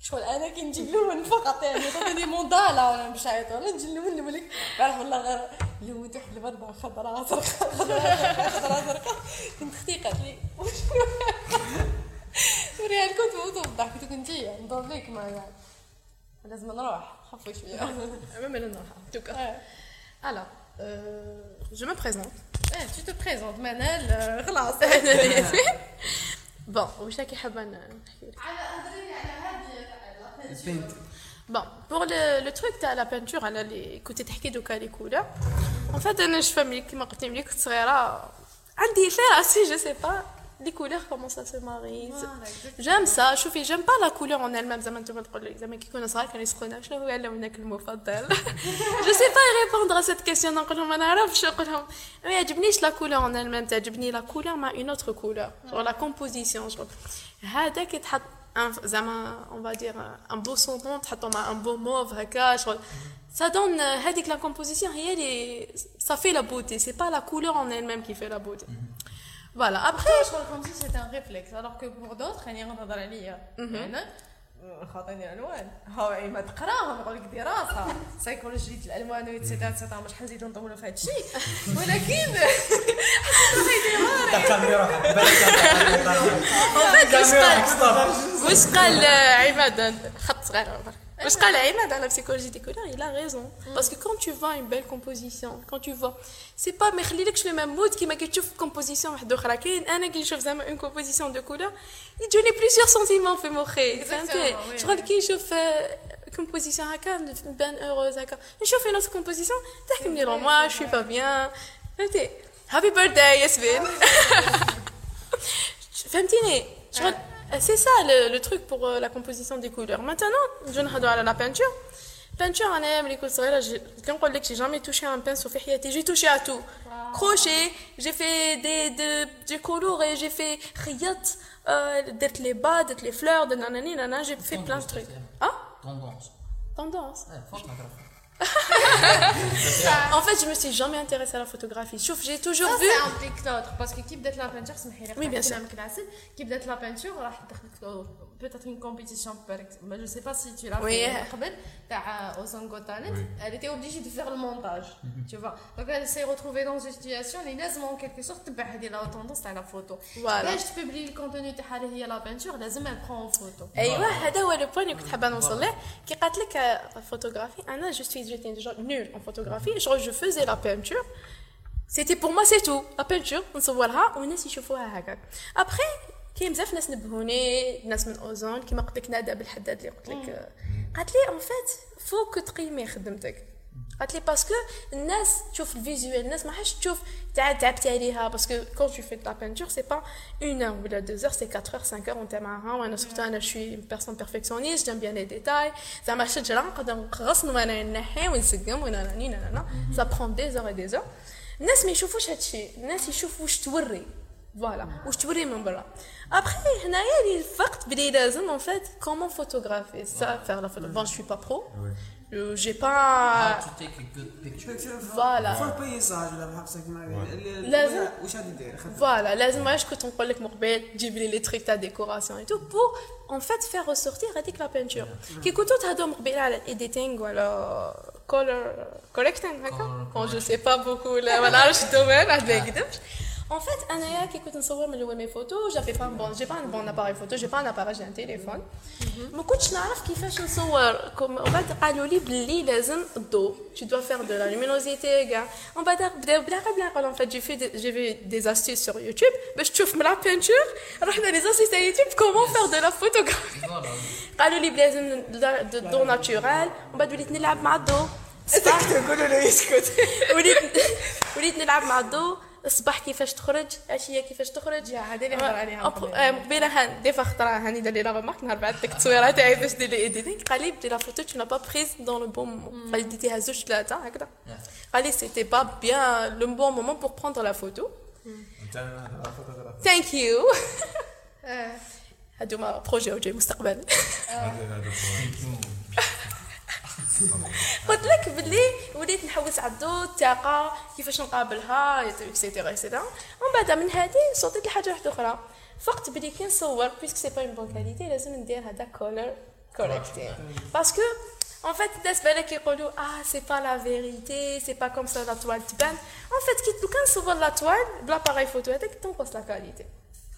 شغل أنا كي نجي نلون فقط يعني تعطيني موندالا ولا مشايط ولا نجي نلون نقول لك بعرف والله غير لونت واحد الورده خضراء زرقاء خضراء زرقاء كنت أختي قالت لي واش وريال كنت موت بالضحك كنت كنتي نضرب لك ما لازم نروح خفوا شوية. en tout cas. Alors, euh, je me présente. إيه tu te présentes منال خلاص. Bon, وش راكي حابة نحكي لك؟ la peinture Bon, pour le, le truc تاع la peinture على اللي كنت تحكي دوكا les couleurs en fait أنا je كيما قلت لي ملي كنت صغيره عندي في راسي je sais pas les couleurs comment ça se marie j'aime ça شوفي j'aime pas la couleur en elle-même زعما أنتم تقول لي زعما كي كنا صغار كانوا يسقونا شنو هو لونك المفضل je sais pas répondre à cette question نقول لهم ما نعرفش نقول لهم ما يعجبنيش la couleur en elle-même تعجبني لا كولور مع اون اوتر كولور جور لا كومبوزيسيون جور هذا كي تحط un- زعما اون va dire un beau son تحطو مع un beau mauve هكا شغل ça donne euh, هذيك la composition هي اللي ça fait la beauté. C'est pas la couleur en elle-même qui fait la beauté. Voilà. Après شغل كوم سي سيت ان ريفلكس الوغ كو بور دوطخ يعني نهضر عليا أنا خاطيني الألوان. هاو عماد قراهم يقول لك دراسه سيكولوجيه الألوان ويتسيتيرا تسيتيرا مش حنزيدو نطولوا في هذا الشيء ولكن واش قال عماد خط صغير. برك. واش قال عماد على psychologie des couleurs il a raison. Parce que quand tu vois une belle composition quand tu vois c'est pas ما يخليلكش le même mood كيما كي تشوف composition واحدة أخرى كاين أنا كي نشوف زعما une composition de couleurs يجوني plusieurs sentiments في مخي فهمتي Exactement, oui, شغل كي نشوف composition هكا نبان heureuse هكا نشوف une autre composition تحكمني رو moi je suis pas bien فهمتي happy birthday ياسمين فهمتيني شغل c'est ça le, le truc pour euh, la composition des couleurs maintenant je نهضروا على la peinture peinture أنا ملي كنت صغيره جي- كنقول لك j'ai jamais touché un pinceau في حياتي j'ai touché à tout crochet j'ai fait des de j'ai coloré j'ai fait خيط euh, درت les bas درت les fleurs de nanani nana j'ai fait plein de trucs ah توندونس tendance فوق نهضر en fait, je me suis jamais intéressée à la photographie. Sauf j'ai toujours ça, vu. Ça implique l'autre. Parce que qui peut-être la peinture, c'est Oui, bien sûr. Qui peut-être la peinture, لا بانتور راح دخلت peut-être une compétition par exemple je sais pas si tu l'as Oui. fait قبل تاع Ozongo Talent elle était obligée de faire le montage tu vois. Donc elle s'est retrouvée dans une situation اللي لازم en quelque sorte تبع هذه la tendance تاع la photo Voilà. باش تببلي ال contenu تاعها اللي هي la peinture لازم elle prend en photo. ايوا هذا هو le point اللي كنت حابه نوصل له كي قالت لك فوتوغرافي أنا je suis j'étais déjà nulle en photographie je je faisais la peinture c'était pour moi c'est tout la peinture نصورها والناس يشوفوها هكاك ابخي كاين بزاف ناس نبهوني ناس من أوزون كيما قلت لك ندى بالحداد اللي قلت لك. قالت لي اون فيت فوك تقيمي خدمتك. قالت لي باسكو الناس تشوف الفيزيوال الناس ما حاش تشوف تاع تعبتي عليها. باسكو كون fais de la peinture c'est pas une heure ولا deux heures c'est 4 heures 5 heures وانت معاها وأنا سورتو أنا شوي بيرسون بيرفكسيونيست جيم بيان لي ديتاي زعما شجره نقدر نقص وأنا نحي ونسقم وأنا راني لا لا سا برون دي زور دي زور الناس ما يشوفوش هادشي الناس يشوفوا واش توري voilà واش توري من برا ابخي هنايا اللي فقت بلي لازم en fait comment photographier ça faire la bon je suis pas pro j'ai pas to take a good picture. voilà فول بيساج ولا بحق كيما لازم. واش غادي دير خدمة. Voilà, لازم علاش كنت نقول لك مقبل تجيب لي les trucs تاع décoration et tout pour en fait faire ressortir هذيك la peinture كي كنتو تهضروا مقبل على ال editing ولا color كوريكتينغ هكا بون جو سي با بوكو لا ما نعرفش الدومين واحد ما يكذبش En fait, انايا كي كنت نصور من الأول مي فوتو جافي با بون جي با ان بون اباري فوتو جي با ان اباري جي ان تيليفون ما كنتش نعرف كيفاش نصور كوم ومن بعد قالوا لي بلي لازم الضوء tu dois faire de la luminosité كاع ومن بعد بداو بلا قبل نقول en fait j'ai fait j'ai vu des astuces sur YouTube باش تشوف من لا بينتور رحنا لي astuces تاع يوتيوب كومون فير دو لا فوتوغرافي قالوا لي لازم الضوء ناتورال ومن بعد وليت نلعب مع الضوء تقولوا له يسكت وليت وليت نلعب مع الضوء الصباح كيفاش تخرج عشيه كيفاش تخرج؟ يا هذه اللي هضر عليها قبيله هان دي فوا خطره هاني دار لي لا ريمارك نهار بعد ديك التصويرة تاعي باش دير لي ايديتينغ قال لي بدي لا فوتو تو با بريز دون لو بون مومون قال لي ديتيها زوج ثلاثة هكذا. قال لي سيتي با بيان لو بون مومون بور بروندر لا فوتو Thank you هادوما projets وجاي مستقبل. قلت لك باللي وليت نحوس على الضوء الطاقة كيفاش نقابلها et cetera et cetera ومن بعد من هذه صوتت لحاجة واحدة أخرى. فقت بلي كي نصور parce que c'est pas une bonne qualité لازم ندير هذا color correcting parce que En fait, الناس بالك يقولوا آه c'est pas la vérité c'est pas comme ça la toile تبان. En fait كي لو كان نصور la toile ب l'appareil photo هذاك تنقص la qualité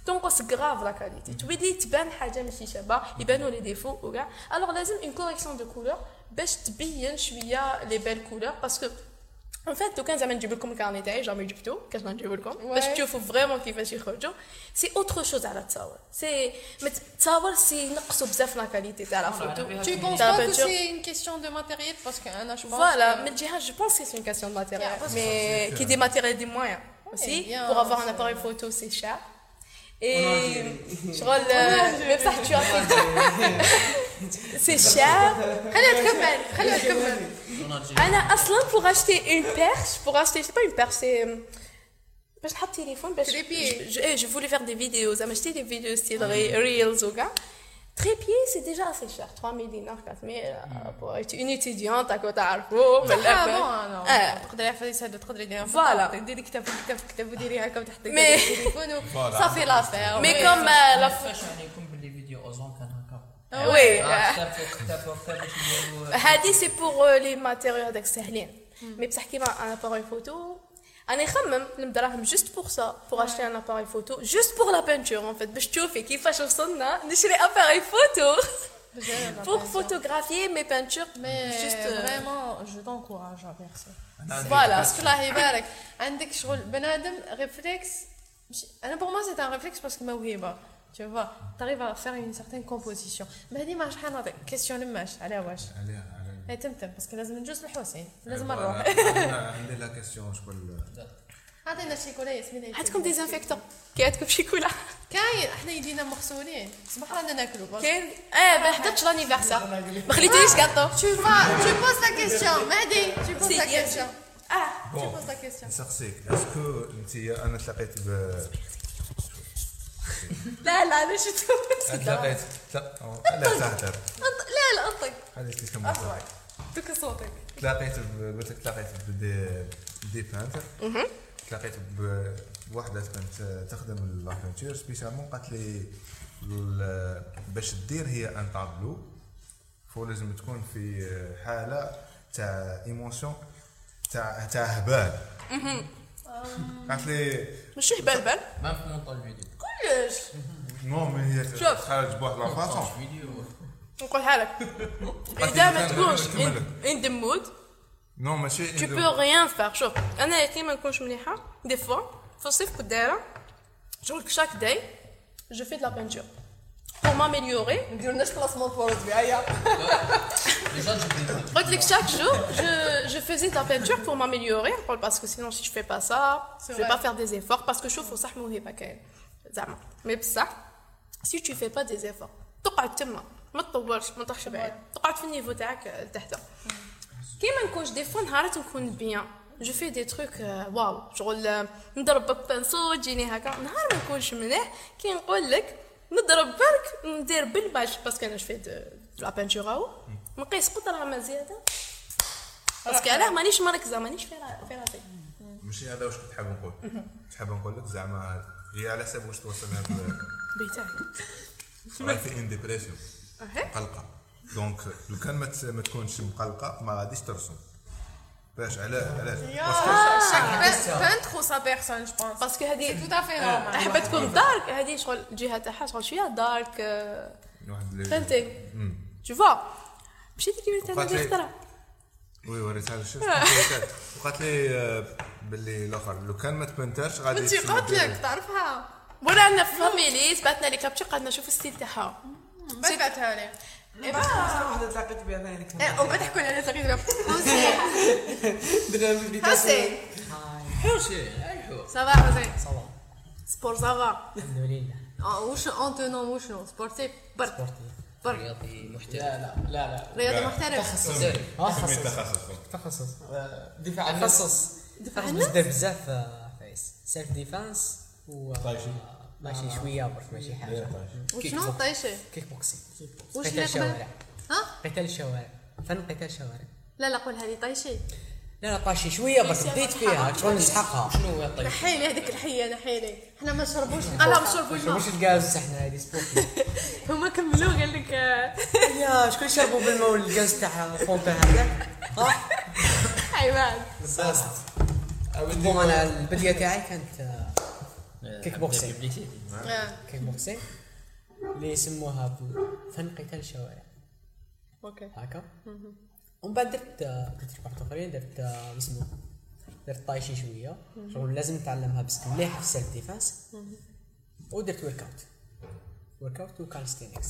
تنقص grave la qualité تولي تبان حاجة ماشي شابه يبانوا les défauts وكاع alors لازم une correction de couleur باش تبين شوية les belles couleurs parce que en fait لو كان زعما نجيب لكم ال carnet تاعي jamais جبتو كاش نجيب لكم باش تشوفوا vraiment كيفاش يخرجوا c'est autre chose على التصاور سي ما تصاور سي نقصوا بزاف la qualité تاع la photo Tu penses تاع pas que peinture. c'est une question de matériel? Parce que أنا je pense Voilà, que- mais déjà, je pense que c'est une question de matériel. Yeah, parce mais qui des matériels, des moyens aussi. bien, pour avoir un ça- appareil photo, c'est cher. Et je roule, euh, même ça, tu as fait. c'est cher. خليها تكمل خليها تكمل أنا أصلا pour acheter une perche, pour acheter, c'est pas une perche, c'est. euh, باش نحط تليفون باش Trépied. je, je, je voulais faire des vidéos زعما شتي des vidéos style re- reels وكاع trépied c'est déjà assez cher 3000 dinars 4000 euh, pour être une étudiante هكا تعرفوا من صح الأول. بون أنا آه. تقدري في يسهل تقدري ديري Voilà. ديري كتاب كتاب كتاب وديري هكا وتحطي Mais- التليفون Voilà. ça fait l'affaire Mais comme euh, la كيفاش يعني يكون باللي فيديو اوزون كان هكا Oui, آه، euh, كتاب فوق كتاب فوق كتاب باش يديروا هادي سي pour le matériel هذاك ساهلين mais بصح كيما un appareil photo أنا نخمم الدراهم juste pour ça pour acheter un appareil photo juste pour la peinture en fait باش تشوفي كيفاش وصلنا نشري appareil photo pour photographier mes peintures mais juste vraiment je t'encourage à faire ça voilà parce que الله يبارك عندك شغل بنادم ريفلكس مش أنا بور موا سي ان ريفلكس باسكو موهبه tu vois t'arrives à faire une certaine composition. ما هذه ما شحال نعطيك كيستيون لماش على واش عليها عليها هي تمتم باسكو لازم ندوز للحسين لازم نروح. أنا عندي لا كيستيون شكون عطينا الشيكولا ياسمين عندكم ديزانفيكتون كي عندكم شيكولا كاين إحنا يدينا مغسولين. صباح رانا ناكلوا كاين؟ آه ما حضرتش لانيفرسير ما خليتينيش كاطو tu poses la question, Mehdi, tu poses Si, la bien question. آه poses la question. نسقسيك est-ce que انت أنا تلاقيت ب لا لا أنا شفتو تلاقيت لا لا تهدر لا لا أنطق. خليك تكمل دوك صوتك تلاقيت قلت لك تلاقيت ب des des peintres تلاقيت بوحده كانت تخدم la peinture spécialement قالت لي باش دير هي un tableau faut لازم تكون في حاله تاع émotion تاع تاع هبال قالت لي مش هبال ما في montage vidéo كلش non mais هي. تخرج بواحد la façon vidéo نقولها لك قالت اذا لي ما كان تكونش نكمل. ان ذا مود نو ماشي tu peux rien faire شوف انا كي ما نكونش مليحه دي فوا في الصيف كنت دايره شغل شاك داي جو في de la peinture pour m'améliorer نديرو لناش بلاسمون فور هيا ديجا جبت قلت لك chaque jour je, je faisais de la peinture pour m'améliorer نقول parce que sinon si je fais pas ça je vais vrai. pas faire des efforts parce que شوفوا صح موهبه كاين زعما مي بصح si tu fais pas des efforts تقعد تما ما تطورش ما تروحش بعيد. تقعد في ال niveau تاعك لتحت كيما نكونش des fois نهارات نكون bien. je fais des trucs waouh شغل آه، نضرب pinceau تجيني هكا. نهار ما نكونش مليح كي نقول لك نضرب برك ندير بالباش. باسكو أنا شفيت لا بانتور اهو نقيس قطرها ما زيادة. باسكو علاه مانيش مركزة مانيش في را- في راسي. ماشي هذا واش كنت حاب نقول. كنت حاب نقول لك زعما هي على حسب واش توصلنا بيتاعك. راهي في ان ديبريسيون. مقلقة. دونك لو كان ما تكونش مقلقة ما غاديش ترسم. باش علاه علاش؟ باسكو بان تخو سا بيرسون جو بونس باسكو هذه تو افي نورمال حبت تكون دارك هذه شغل الجهة تاعها شغل شوية دارك فهمتي. تو فوا مشيت تاع وقعت هذه لي- خطره وي وريتها شفت وقالت لي آه، باللي الآخر. لو كان ما تبنترش غادي قالت ديري. لك تعرفها. ولا عندنا في فاميلي سباتنا لي كابتشر قعدنا نشوف الستيل تاعها. بعتها لي واحدة تلاقيت بها ثاني إيه، وبعد تحكوا لي تقريبا درنا في حسين ايحو سافا حسين صباح سبور سافا الحمد لله آه، وش اونتونون وشنو سبورتيف برك برك رياضي محترف لا لا لا رياضي محترف تخصص تخصص تخصص آه، دفاع تخصص دفاع بزاف آه، فايس سيلف ديفانس و طايشي. آه، ماشي شوية برك ماشي حاجة. وشنو طيشي كيك بوكسينغ وش قتال الشوارع ها؟ قتال الشوارع فن قتال الشوارع لا لا قول هذه طيشي لا لا طاشي شوية برك بديت فيها شغل نسحقها؟ شنو هو طيب نحيلي هذيك الحية نحيلي حنا ما نشربوش أنا ما نشربوش مش الغاز إحنا هذه سبوك هما كملوا قال لك آه، يا شكون شربوا بالماء الغاز تاع فونتا هذاك ها؟ حيوان. بون أنا البديه تاعي كانت آه، kick boxing. آه، kick boxing اللي يسموها فن قتال الشوارع okay. هكا ومن بعد درت درت ربع اخرين درت آه، اسمه درت tai chi شوية. شغل لازم نتعلمها بس مليحه في ال self-défense ودرت workout workout و calisthenics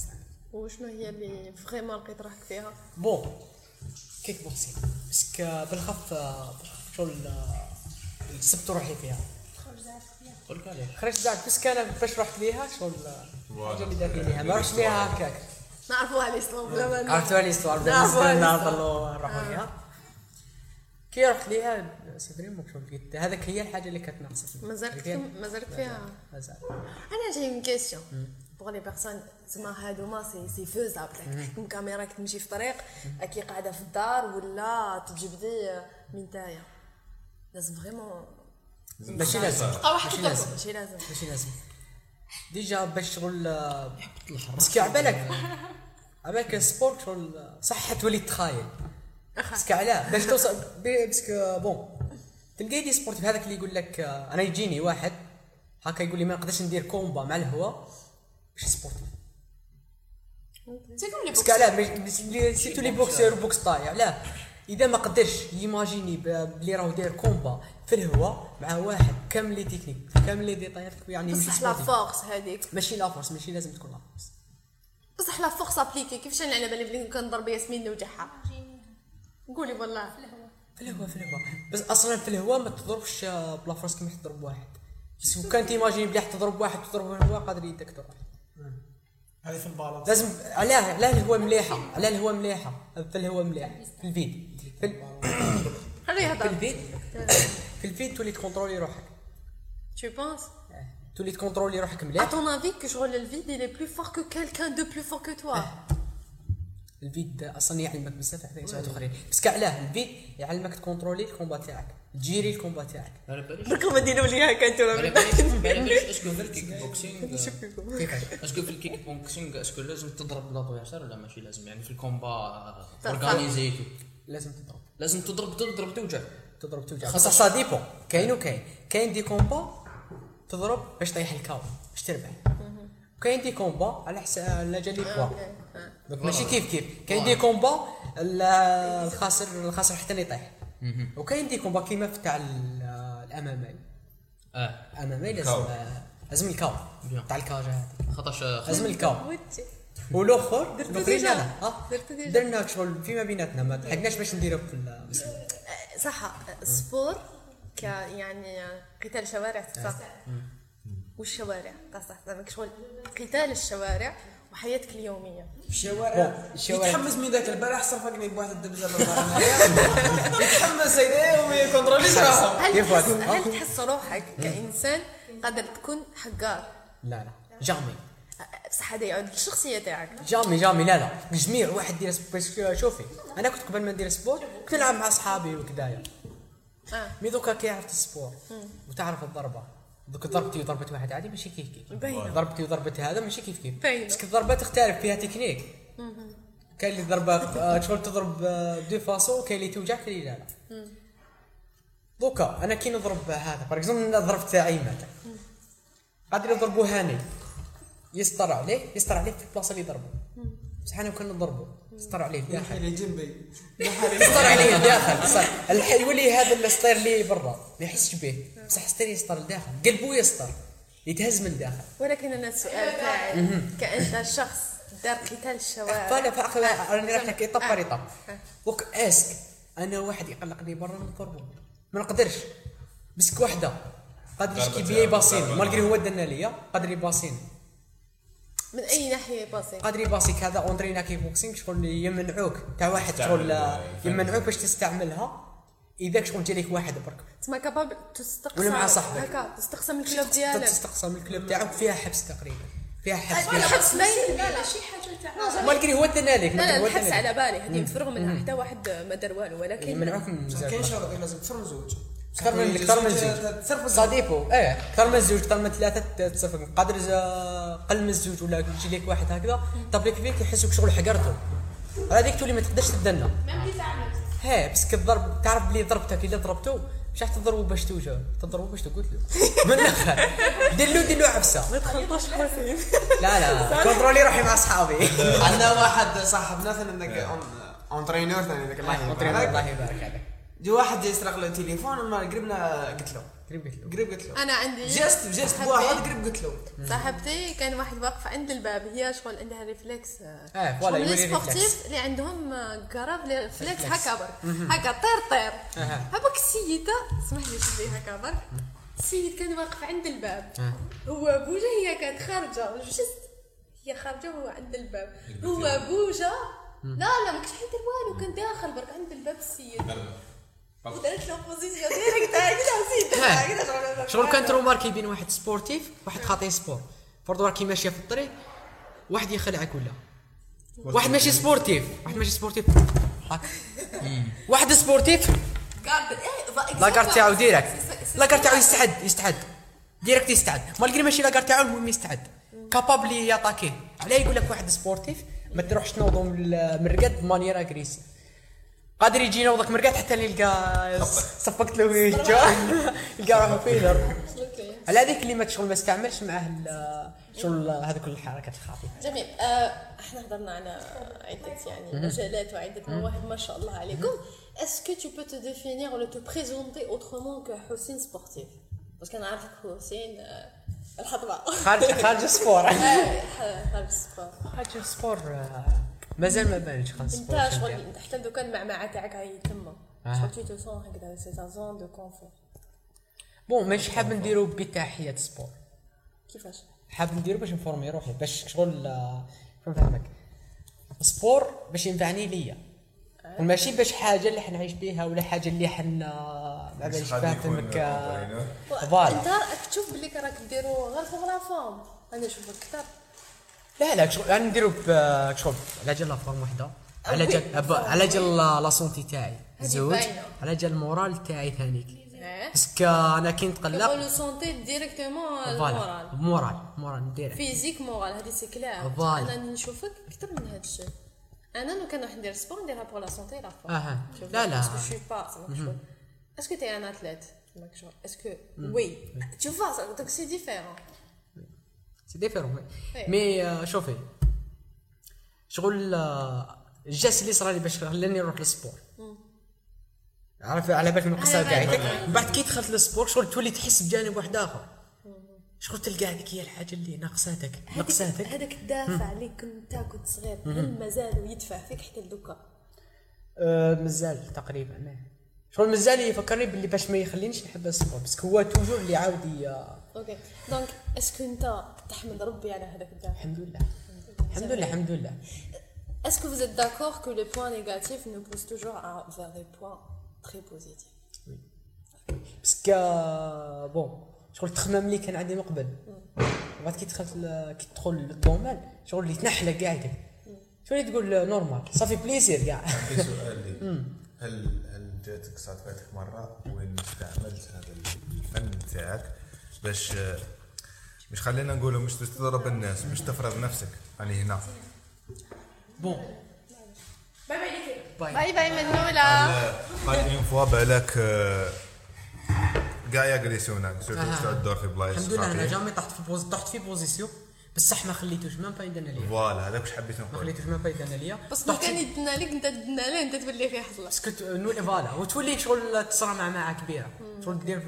وشنو هي اللي vraiment لقيت روحك فيها؟ bon kick boxing بس بالخف آه، بالخف شغل آه، سبت روحي فيها. خرجت زعلت بس كان باش رحت ليها شغل آه، ليها. ما رحت ليها هكاك. نعرفوها لي سلام بلا ما عرفتوا لي ستوار نعرفوا بالنسبة هذه لنا نروحوا ليها. كي رحت ليها سي فريمون شغل لقيت هذاك هي الحاجة اللي كانت ناقصتني. مازالك لقيت- مازالك فيها مازال أنا جاي من كيستيون بوغ لي بيرسون زعما هادوما سي سي فوزابل تحكم كاميرا تمشي في طريق كي قاعدة في الدار ولا تجبدي من تايا لازم فريمون ماشي لازم. واحد ماشي. لازم. ماشي لازم. ماشي لازم. ديجا باش شغل آه، بس كي عبالك عبالك السبور شغل آه، صح تولي تخايل. بس كي علاه باش توصل بي- بس كو- بون تلقى دي سبورتيف هذاك اللي يقول لك آه، أنا يجيني واحد هكا يقول لي ما نقدرش ندير كومبا مع الهواء مش سبورتيف سي كوم لي علاه سيتو لي بوكسير وبوكس طايع علاه. إذا ما قدرش ي imaginer بلي راهو داير combat. في الهواء مع واحد كامل les techniques كامل les détails يعني بصح la force هذيك ماشي la force ماشي لازم تكون la force. بصح la force appliquer كيفاش أنا على بالي بلي كنضرب ياسمين نوجعها قولي والله. في الهواء. في الهواء بس أصلا في الهواء ما تضربش ب la force كيما تضرب واحد. بس لو كان ت imaginer بلي تضرب واحد تضربه في الهواء قادر يدك تروح هذه في ال balance. لازم علاه علاه الهواء مليحة علاه الهواء مليحة. في الهواء مليح في ال vide. في, ال... خليه في يهضر ال vide في ال vide تولي ت contrôler روحك. Tu penses? تولي ت contrôler روحك À مليح ton avis, que le vide, il est plus fort que quelqu'un de plus fort que toi. ال vide أصلا يعلمك بزاف حاجات اخرين بس كعلاه الفيد يعلمك تكونترولي الكومبا تاعك تجيري الكومبا تاعك. دركم ديروا لي هكا باليش est-ce que في ال kickboxing. est-ce que في ال kickboxing est-ce que لازم تضرب l'adversaire ولا ماشي؟ لازم يعني في ال combat. اورغانيزيتو لازم تضرب. لازم تضرب تضرب توجع. تضرب توجع خاصة- بصح ça dépend كاين. وكاين كاين des combats تضرب باش طيح ال KO باش تربح. وكاين des combats على حساب على جال les points donc ماشي كيف كيف. كاين des combats ال- الخاسر الخاسر حتى يطيح وكاين des combats كيما في تاع ال- ال MMA آه. ال MMA لازم. لازم ال KO. تاع ال cage هذيك خاطرش لازم ال KO والآخر درتو الاخرين déjà. درنا شغل فيما بيناتنا. ما لحقناش باش نديرو في. صح sport ك يعني قتال شوارع صح. والشوارع صح صح شغل قتال الشوارع وحياتك اليومية. الشوارع الشوارع. يتحمس من ذاك البارح صرفقني بواحد الدبزه بالبارح يتحمس وما ي contrôler ش روحه. هل كيف تحس هذا؟ هل تحس روحك كإنسان قادر تكون حقار؟ لا لا. jamais. هذا يعود للشخصيه تاعك. jamais jamais لا لا. جميع واحد يدير sport شوفي أنا كنت قبل ما ندير sport كنت نلعب مع اصحابي وكدايا آه. mais دوكا كي عرفت ال sport وتعرف الضربة. دوك ضربتي وضربت واحد عادي ماشي كيف كيف. باينة. ضربتي وضربت هذا ماشي كيف كيف. باينة. بس الضربه تختلف فيها تكنيك. كاين اللي ضربه آه، شغل تضرب آه، de façon وكاين اللي توجع كاين اللي لا لا. دوكا أنا كي نضرب هذا par exemple الضرب تاعي مثلا قادر يضربوا هاني. يسطر عليه يسطر عليه في البلاصة اللي ضربه بصح انا كنا نضربه. يسطر عليه داخل اللي جنبي يسطر عليه داخل يولي هذا اللي سطير لي برا. ما يحسش به. بصح سطير يسطر لداخل. قلبه يسطر. يتهز من داخل. ولكن أنا السؤال تاعي كأنت شخص دار قتال الشوارع. فانا فاخذ راني رايح لك ايطاب آه. بار ايطاب دوك أسك. أنا واحد يقلقني برا نضربه ما نقدرش. مسك وحده قادر يشكي بيا يباصيني مالغري هو دنا ليا. قادر يباصيني من أي ناحية باسي قادر يباصيك هذا اونترينا كيك بوكسينغ شغل يمنعوك. تاع واحد شغل يمنعوك باش تستعملها. إذاك شغل جالك واحد برك. تسمى كابابل تستقسم ولا مع صاحبك. هكا تستقسم الكلوب ديالك. تستقسم الكلوب تاعك. فيها حبس تقريبا. فيها حبس فيها حبس باين. لا لا شي حاجة تاع مالغري هو دنا لك لا لا هو الحبس على. بالي. هذه مفرغ منها. حتى واحد ما دار والو ولكن يمنعوك من كاين شرط لازم تصير من زوج أكثر من أكثر من زوج. تصرف صديقه إيه. أكثر من زوج أكثر من ثلاثة تصرف قادر قل من الزوج ولا يجي لك واحد هكذا طبلك فيك يحسوك شغل حقرته هذيك تولي ما تقدرش تدنا ميم كي تعمل ها بس كضرب تعرف بلي ضربتك اذا ضربته مش راح تضربه باش توجع. تضربه باش قلت له. من الآخر. دير له دير له عفسة. ما تخلطوش حسين لا لا. contrôler روحي مع اصحابي عندنا واحد صاحبنا مثلا ذاك entraîneur ثاني الله يبارك. الله عليك. جا واحد جا يسرق له التليفون وما قربنا قلت له. قريب قلت له. قريب قلت له. أنا عندي juste juste بواحد قريب قلت له. صاحبتي كان واحد واقف عند الباب هي شغل عندها réflexe آه لي réflexe sportif اللي عندهم grave réflexe هكا برك. هكا طير طير. أها. هبوك السيدة اسمح لي شوفي هكا برك. السيد كان واقف عند الباب. هو بوجه هي كانت خارجة. juste هي خارجة وهو عند الباب. هو بوجه لا لا ما كنتش حيدير والو كان داخل برك عند الباب السيد. ودارت له position direct هكذا شغل كانت remarquer بين واحد sportif واحد خاطي sport فرض راكي ماشية في الطريق واحد يخلعك ولا واحد ماشي سبورتيف واحد ماشي سبورتيف. واحد سبورتيف لاكارت تاعو ديريكت. لاكارت تاعو يستعد يستعد ديريكت يستعد مالغري ماشي لاكارت تاعو المهم يستعد كابابلي ياتاكي علاه يقول لك واحد سبورتيف ما تروحش تنوضو من الرقد بمانيير اغريسيف قادر يجي ينوضك الرقد حتى يلقى صفقت له يلقى روحه فيلر على هذيك اللي ما شغل ما استعملش معاه شغل هذه كل الحركات الخاطئة. جميل. آه، إحنا هضرنا على عدة يعني مجالات وعدة مواهب ما شاء الله عليكم. est-ce que tu peux te définir ou te présenter autrement que حسين sportif parce que أنا عارفك حسين الحضبة خارج خارج السبور خارج السبور خارج السبور مازال ما بانش ال sport انت شغل حتى دوكا المعمعة تاعك هاي تما. آه. شغل tu te sens هكذا c'est une zone de confort bon ماشي حاب نديرو بتاحية sport كيفاش؟ حاب نديرو باش نفورمي روحي باش شغل آه، شنو نفهمك؟ sport باش ينفعني ليا. وماشي باش حاجة اللي حنعيش بها ولا حاجة اللي حن آه، ما باليش فهمك آه،. voilà. انت راك تشوف بلي راك ديرو غير pour la forme أنا نشوفك أكثر لا لا شغل أنا نديرو ب- شغل على جال la forme وحده. على جال على جال la santé تاعي. زوج. على جال ال moral تاعي ثانيك. إيه. parce que أنا كي نتقلق يقولوا سونتي ديريكتومون المورال. مورال. مورال ندير فيزيك مورال. هذه c'est clair. أنا نشوفك أكثر من هذا الشيء. أنا لو كان راح ندير sport نديرها بور لا سونتي لا فور أها. لا لا. باسكو جو با اسكو تي ان اتليت اسكو وي ça donc c'est différent. c'est différent إيه. mais شوفي شغل آه، الجاس اللي صرا لي باش خلاني نروح لل sport. عارف على بالك من القصة تاعي من بعد كي دخلت لل sport شغل تولي تحس بجانب واحد آخر. شغل تلقى هذيك هي الحاجة اللي ناقصاتك ناقصاتك. هذاك الدافع اللي كنت كنت صغير مازال يدفع فيك حتى لدوكا آه، مازال تقريبا ما. شغل مازال يفكرني باللي باش ما يخلينيش نحب ال sport بس هو toujours اللي عاود OK donc est-ce que انت تحمد ربي على هذاك الدافع الحمد لله. الحمد لله الحمد لله. Est-ce que vous êtes d'accord que les points négatifs nous poussent toujours à, vers des points très positifs? bon شغل التخمام اللي كان عندي من قبل بعد كي دخلت كي تدخل لل domaine شغل اللي تنحلى قاعدك شغل اللي تقول normal ça fait plaisir كاع عندي سؤال لي هل هل جاتك صادفاتك مره وين استعملت هذا الفن تاعك باش مش خلينا نقولوا مش تضرب الناس مش تفرض نفسك. يعني هنا. بون. باي باي منولا قال اون فوا بالك آه، كاع ياغريسيونك سيرتو آه. واش تعود دور في بلايص الحمد لله أنا. جامي طحت في بوز... طحت في بوزيسيون بصح ما خليتوش ما بايدنا ليا. فوالا هذاك واش حبيت ما نقول؟ خليتوش ما بايدنا ليا. بس طحت كان يدنا لك أنت تدنا له أنت تولي فيه حظلك سكت نولي فوالا. وتولي شغل تصرى مع معاه كبيره شغل دير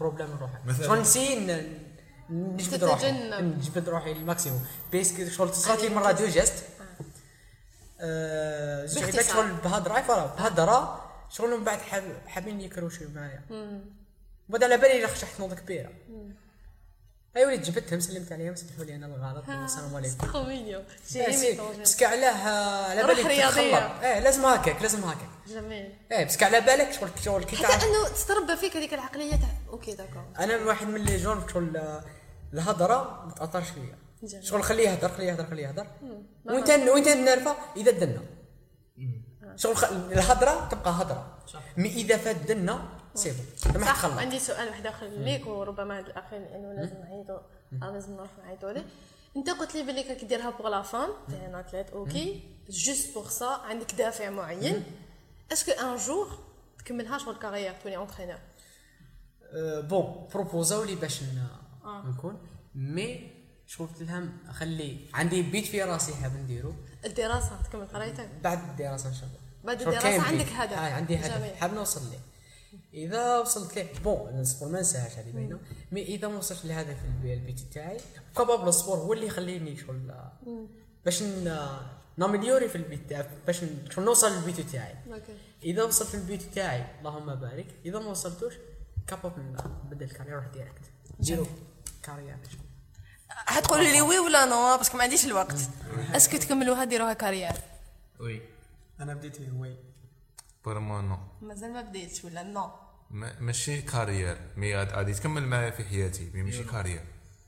بروبليم روحك. مثلاً- شغل نسي نجبد روحي. نجبد روحي الماكسيموم. بيسك شغل تصرات لي مرة دو جيست آه، زوج باختصار. شغل بهضره فوالا بهضره شغل من بعد حاب- حابين يكروشيو معايا بعد على بالي راه شحت نوض كبيرة. أي وليت جبتهم سلمت عليهم سمحوا لي أنا الغلط. السلام عليكم. ترو مينيو جي إيه، ايمي سي- طون بس كاع علاه على رياضية. تتخلط. إيه لازم هكاك لازم هكاك. جميل. إيه بس على بالك شغل شغل كي حتى إنه تتربى فيك هذيك العقلية تاع OK d'accord. أنا واحد من les gens شغل الهضره ما تأثرش فيا. شغل خليه يهدر خليه يهدر خليه يهدر. وإنت وإنت نرفع إذا دنا. شغل خ... الهضره تبقى هضره mais إذا فات دنا c'est bon ما صح. عندي سؤال واحد آخر ليك وربما هذا الأخير لأنه لازم نعيطوا آه، لازم نروح نعيطوا له أنت قلت لي بلي كي ديرها pour la fin تاع un athlète OK juste pour ça عندك دافع معين. est-ce que un jour تكملها شغل carrière تولي entraîneur bon بروبوزاو لي باش ن- نكون mais شغل قلت لهم خلي عندي but في راسي حاب نديرو. الدراسة تكمل قرايتك بعد الدراسة إن شاء الله. بعد كاين عندك. هدف. آه عندي هدف. حاب نوصل ليه؟ إذا وصلت ليه؟ bon ال sport ما نساهاش هذه باينه mais إذا ما وصلت لهذا في البي- ال but تاعي capable ال sport هو اللي يخليني شغل آه، باش ن- نامليوري في ال but تاعي باش نوصل لل but تاعي. OK. إذا وصلت لل but تاعي اللهم بارك. إذا ما وصلتوش capable نبدل ال carrière direct ديرو carrière حتقولوا لي oui ولا non؟ parce que ما عنديش الوقت. est-ce que تكملوها ديروها carrière. oui. أنا بديت فيه oui. pour moi non. مازال ما بديتش ولا non؟ ما- ماشي carrière. mais غاد- غادي تكمل معايا في حياتي. mais ماشي carrière.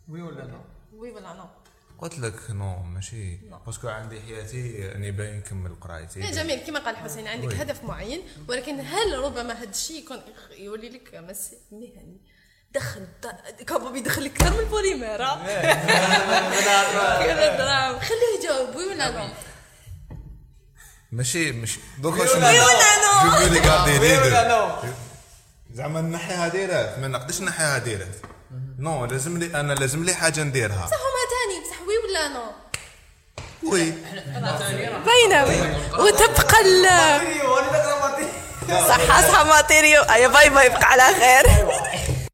وي ولا نو؟ وي ولا نو. قلت لك نو. ماشي. باسكو عندي حياتي راني باغي نكمل قرايتي. جميل كما قال حسين عندك. هدف معين ولكن هل ربما هذا الشيء يكون يولي لك مس مهني؟ دخل كابو بيدخل أكثر من البوليمير؟ كذا دراهم. خليه يجاوب وي ولا نو. ماشي ماشي. دوكا شنو؟ وي ولا نو. زعما نحيها ديرات ما نقدرش نحيها ديرات نو لازم لي أنا لازم لي حاجة نديرها. صح هما تاني بصح وي ولا نو؟ وي. باينه وي. وتبقى ال صح اصحى ماتيريو. ايا باي باي بقى على خير.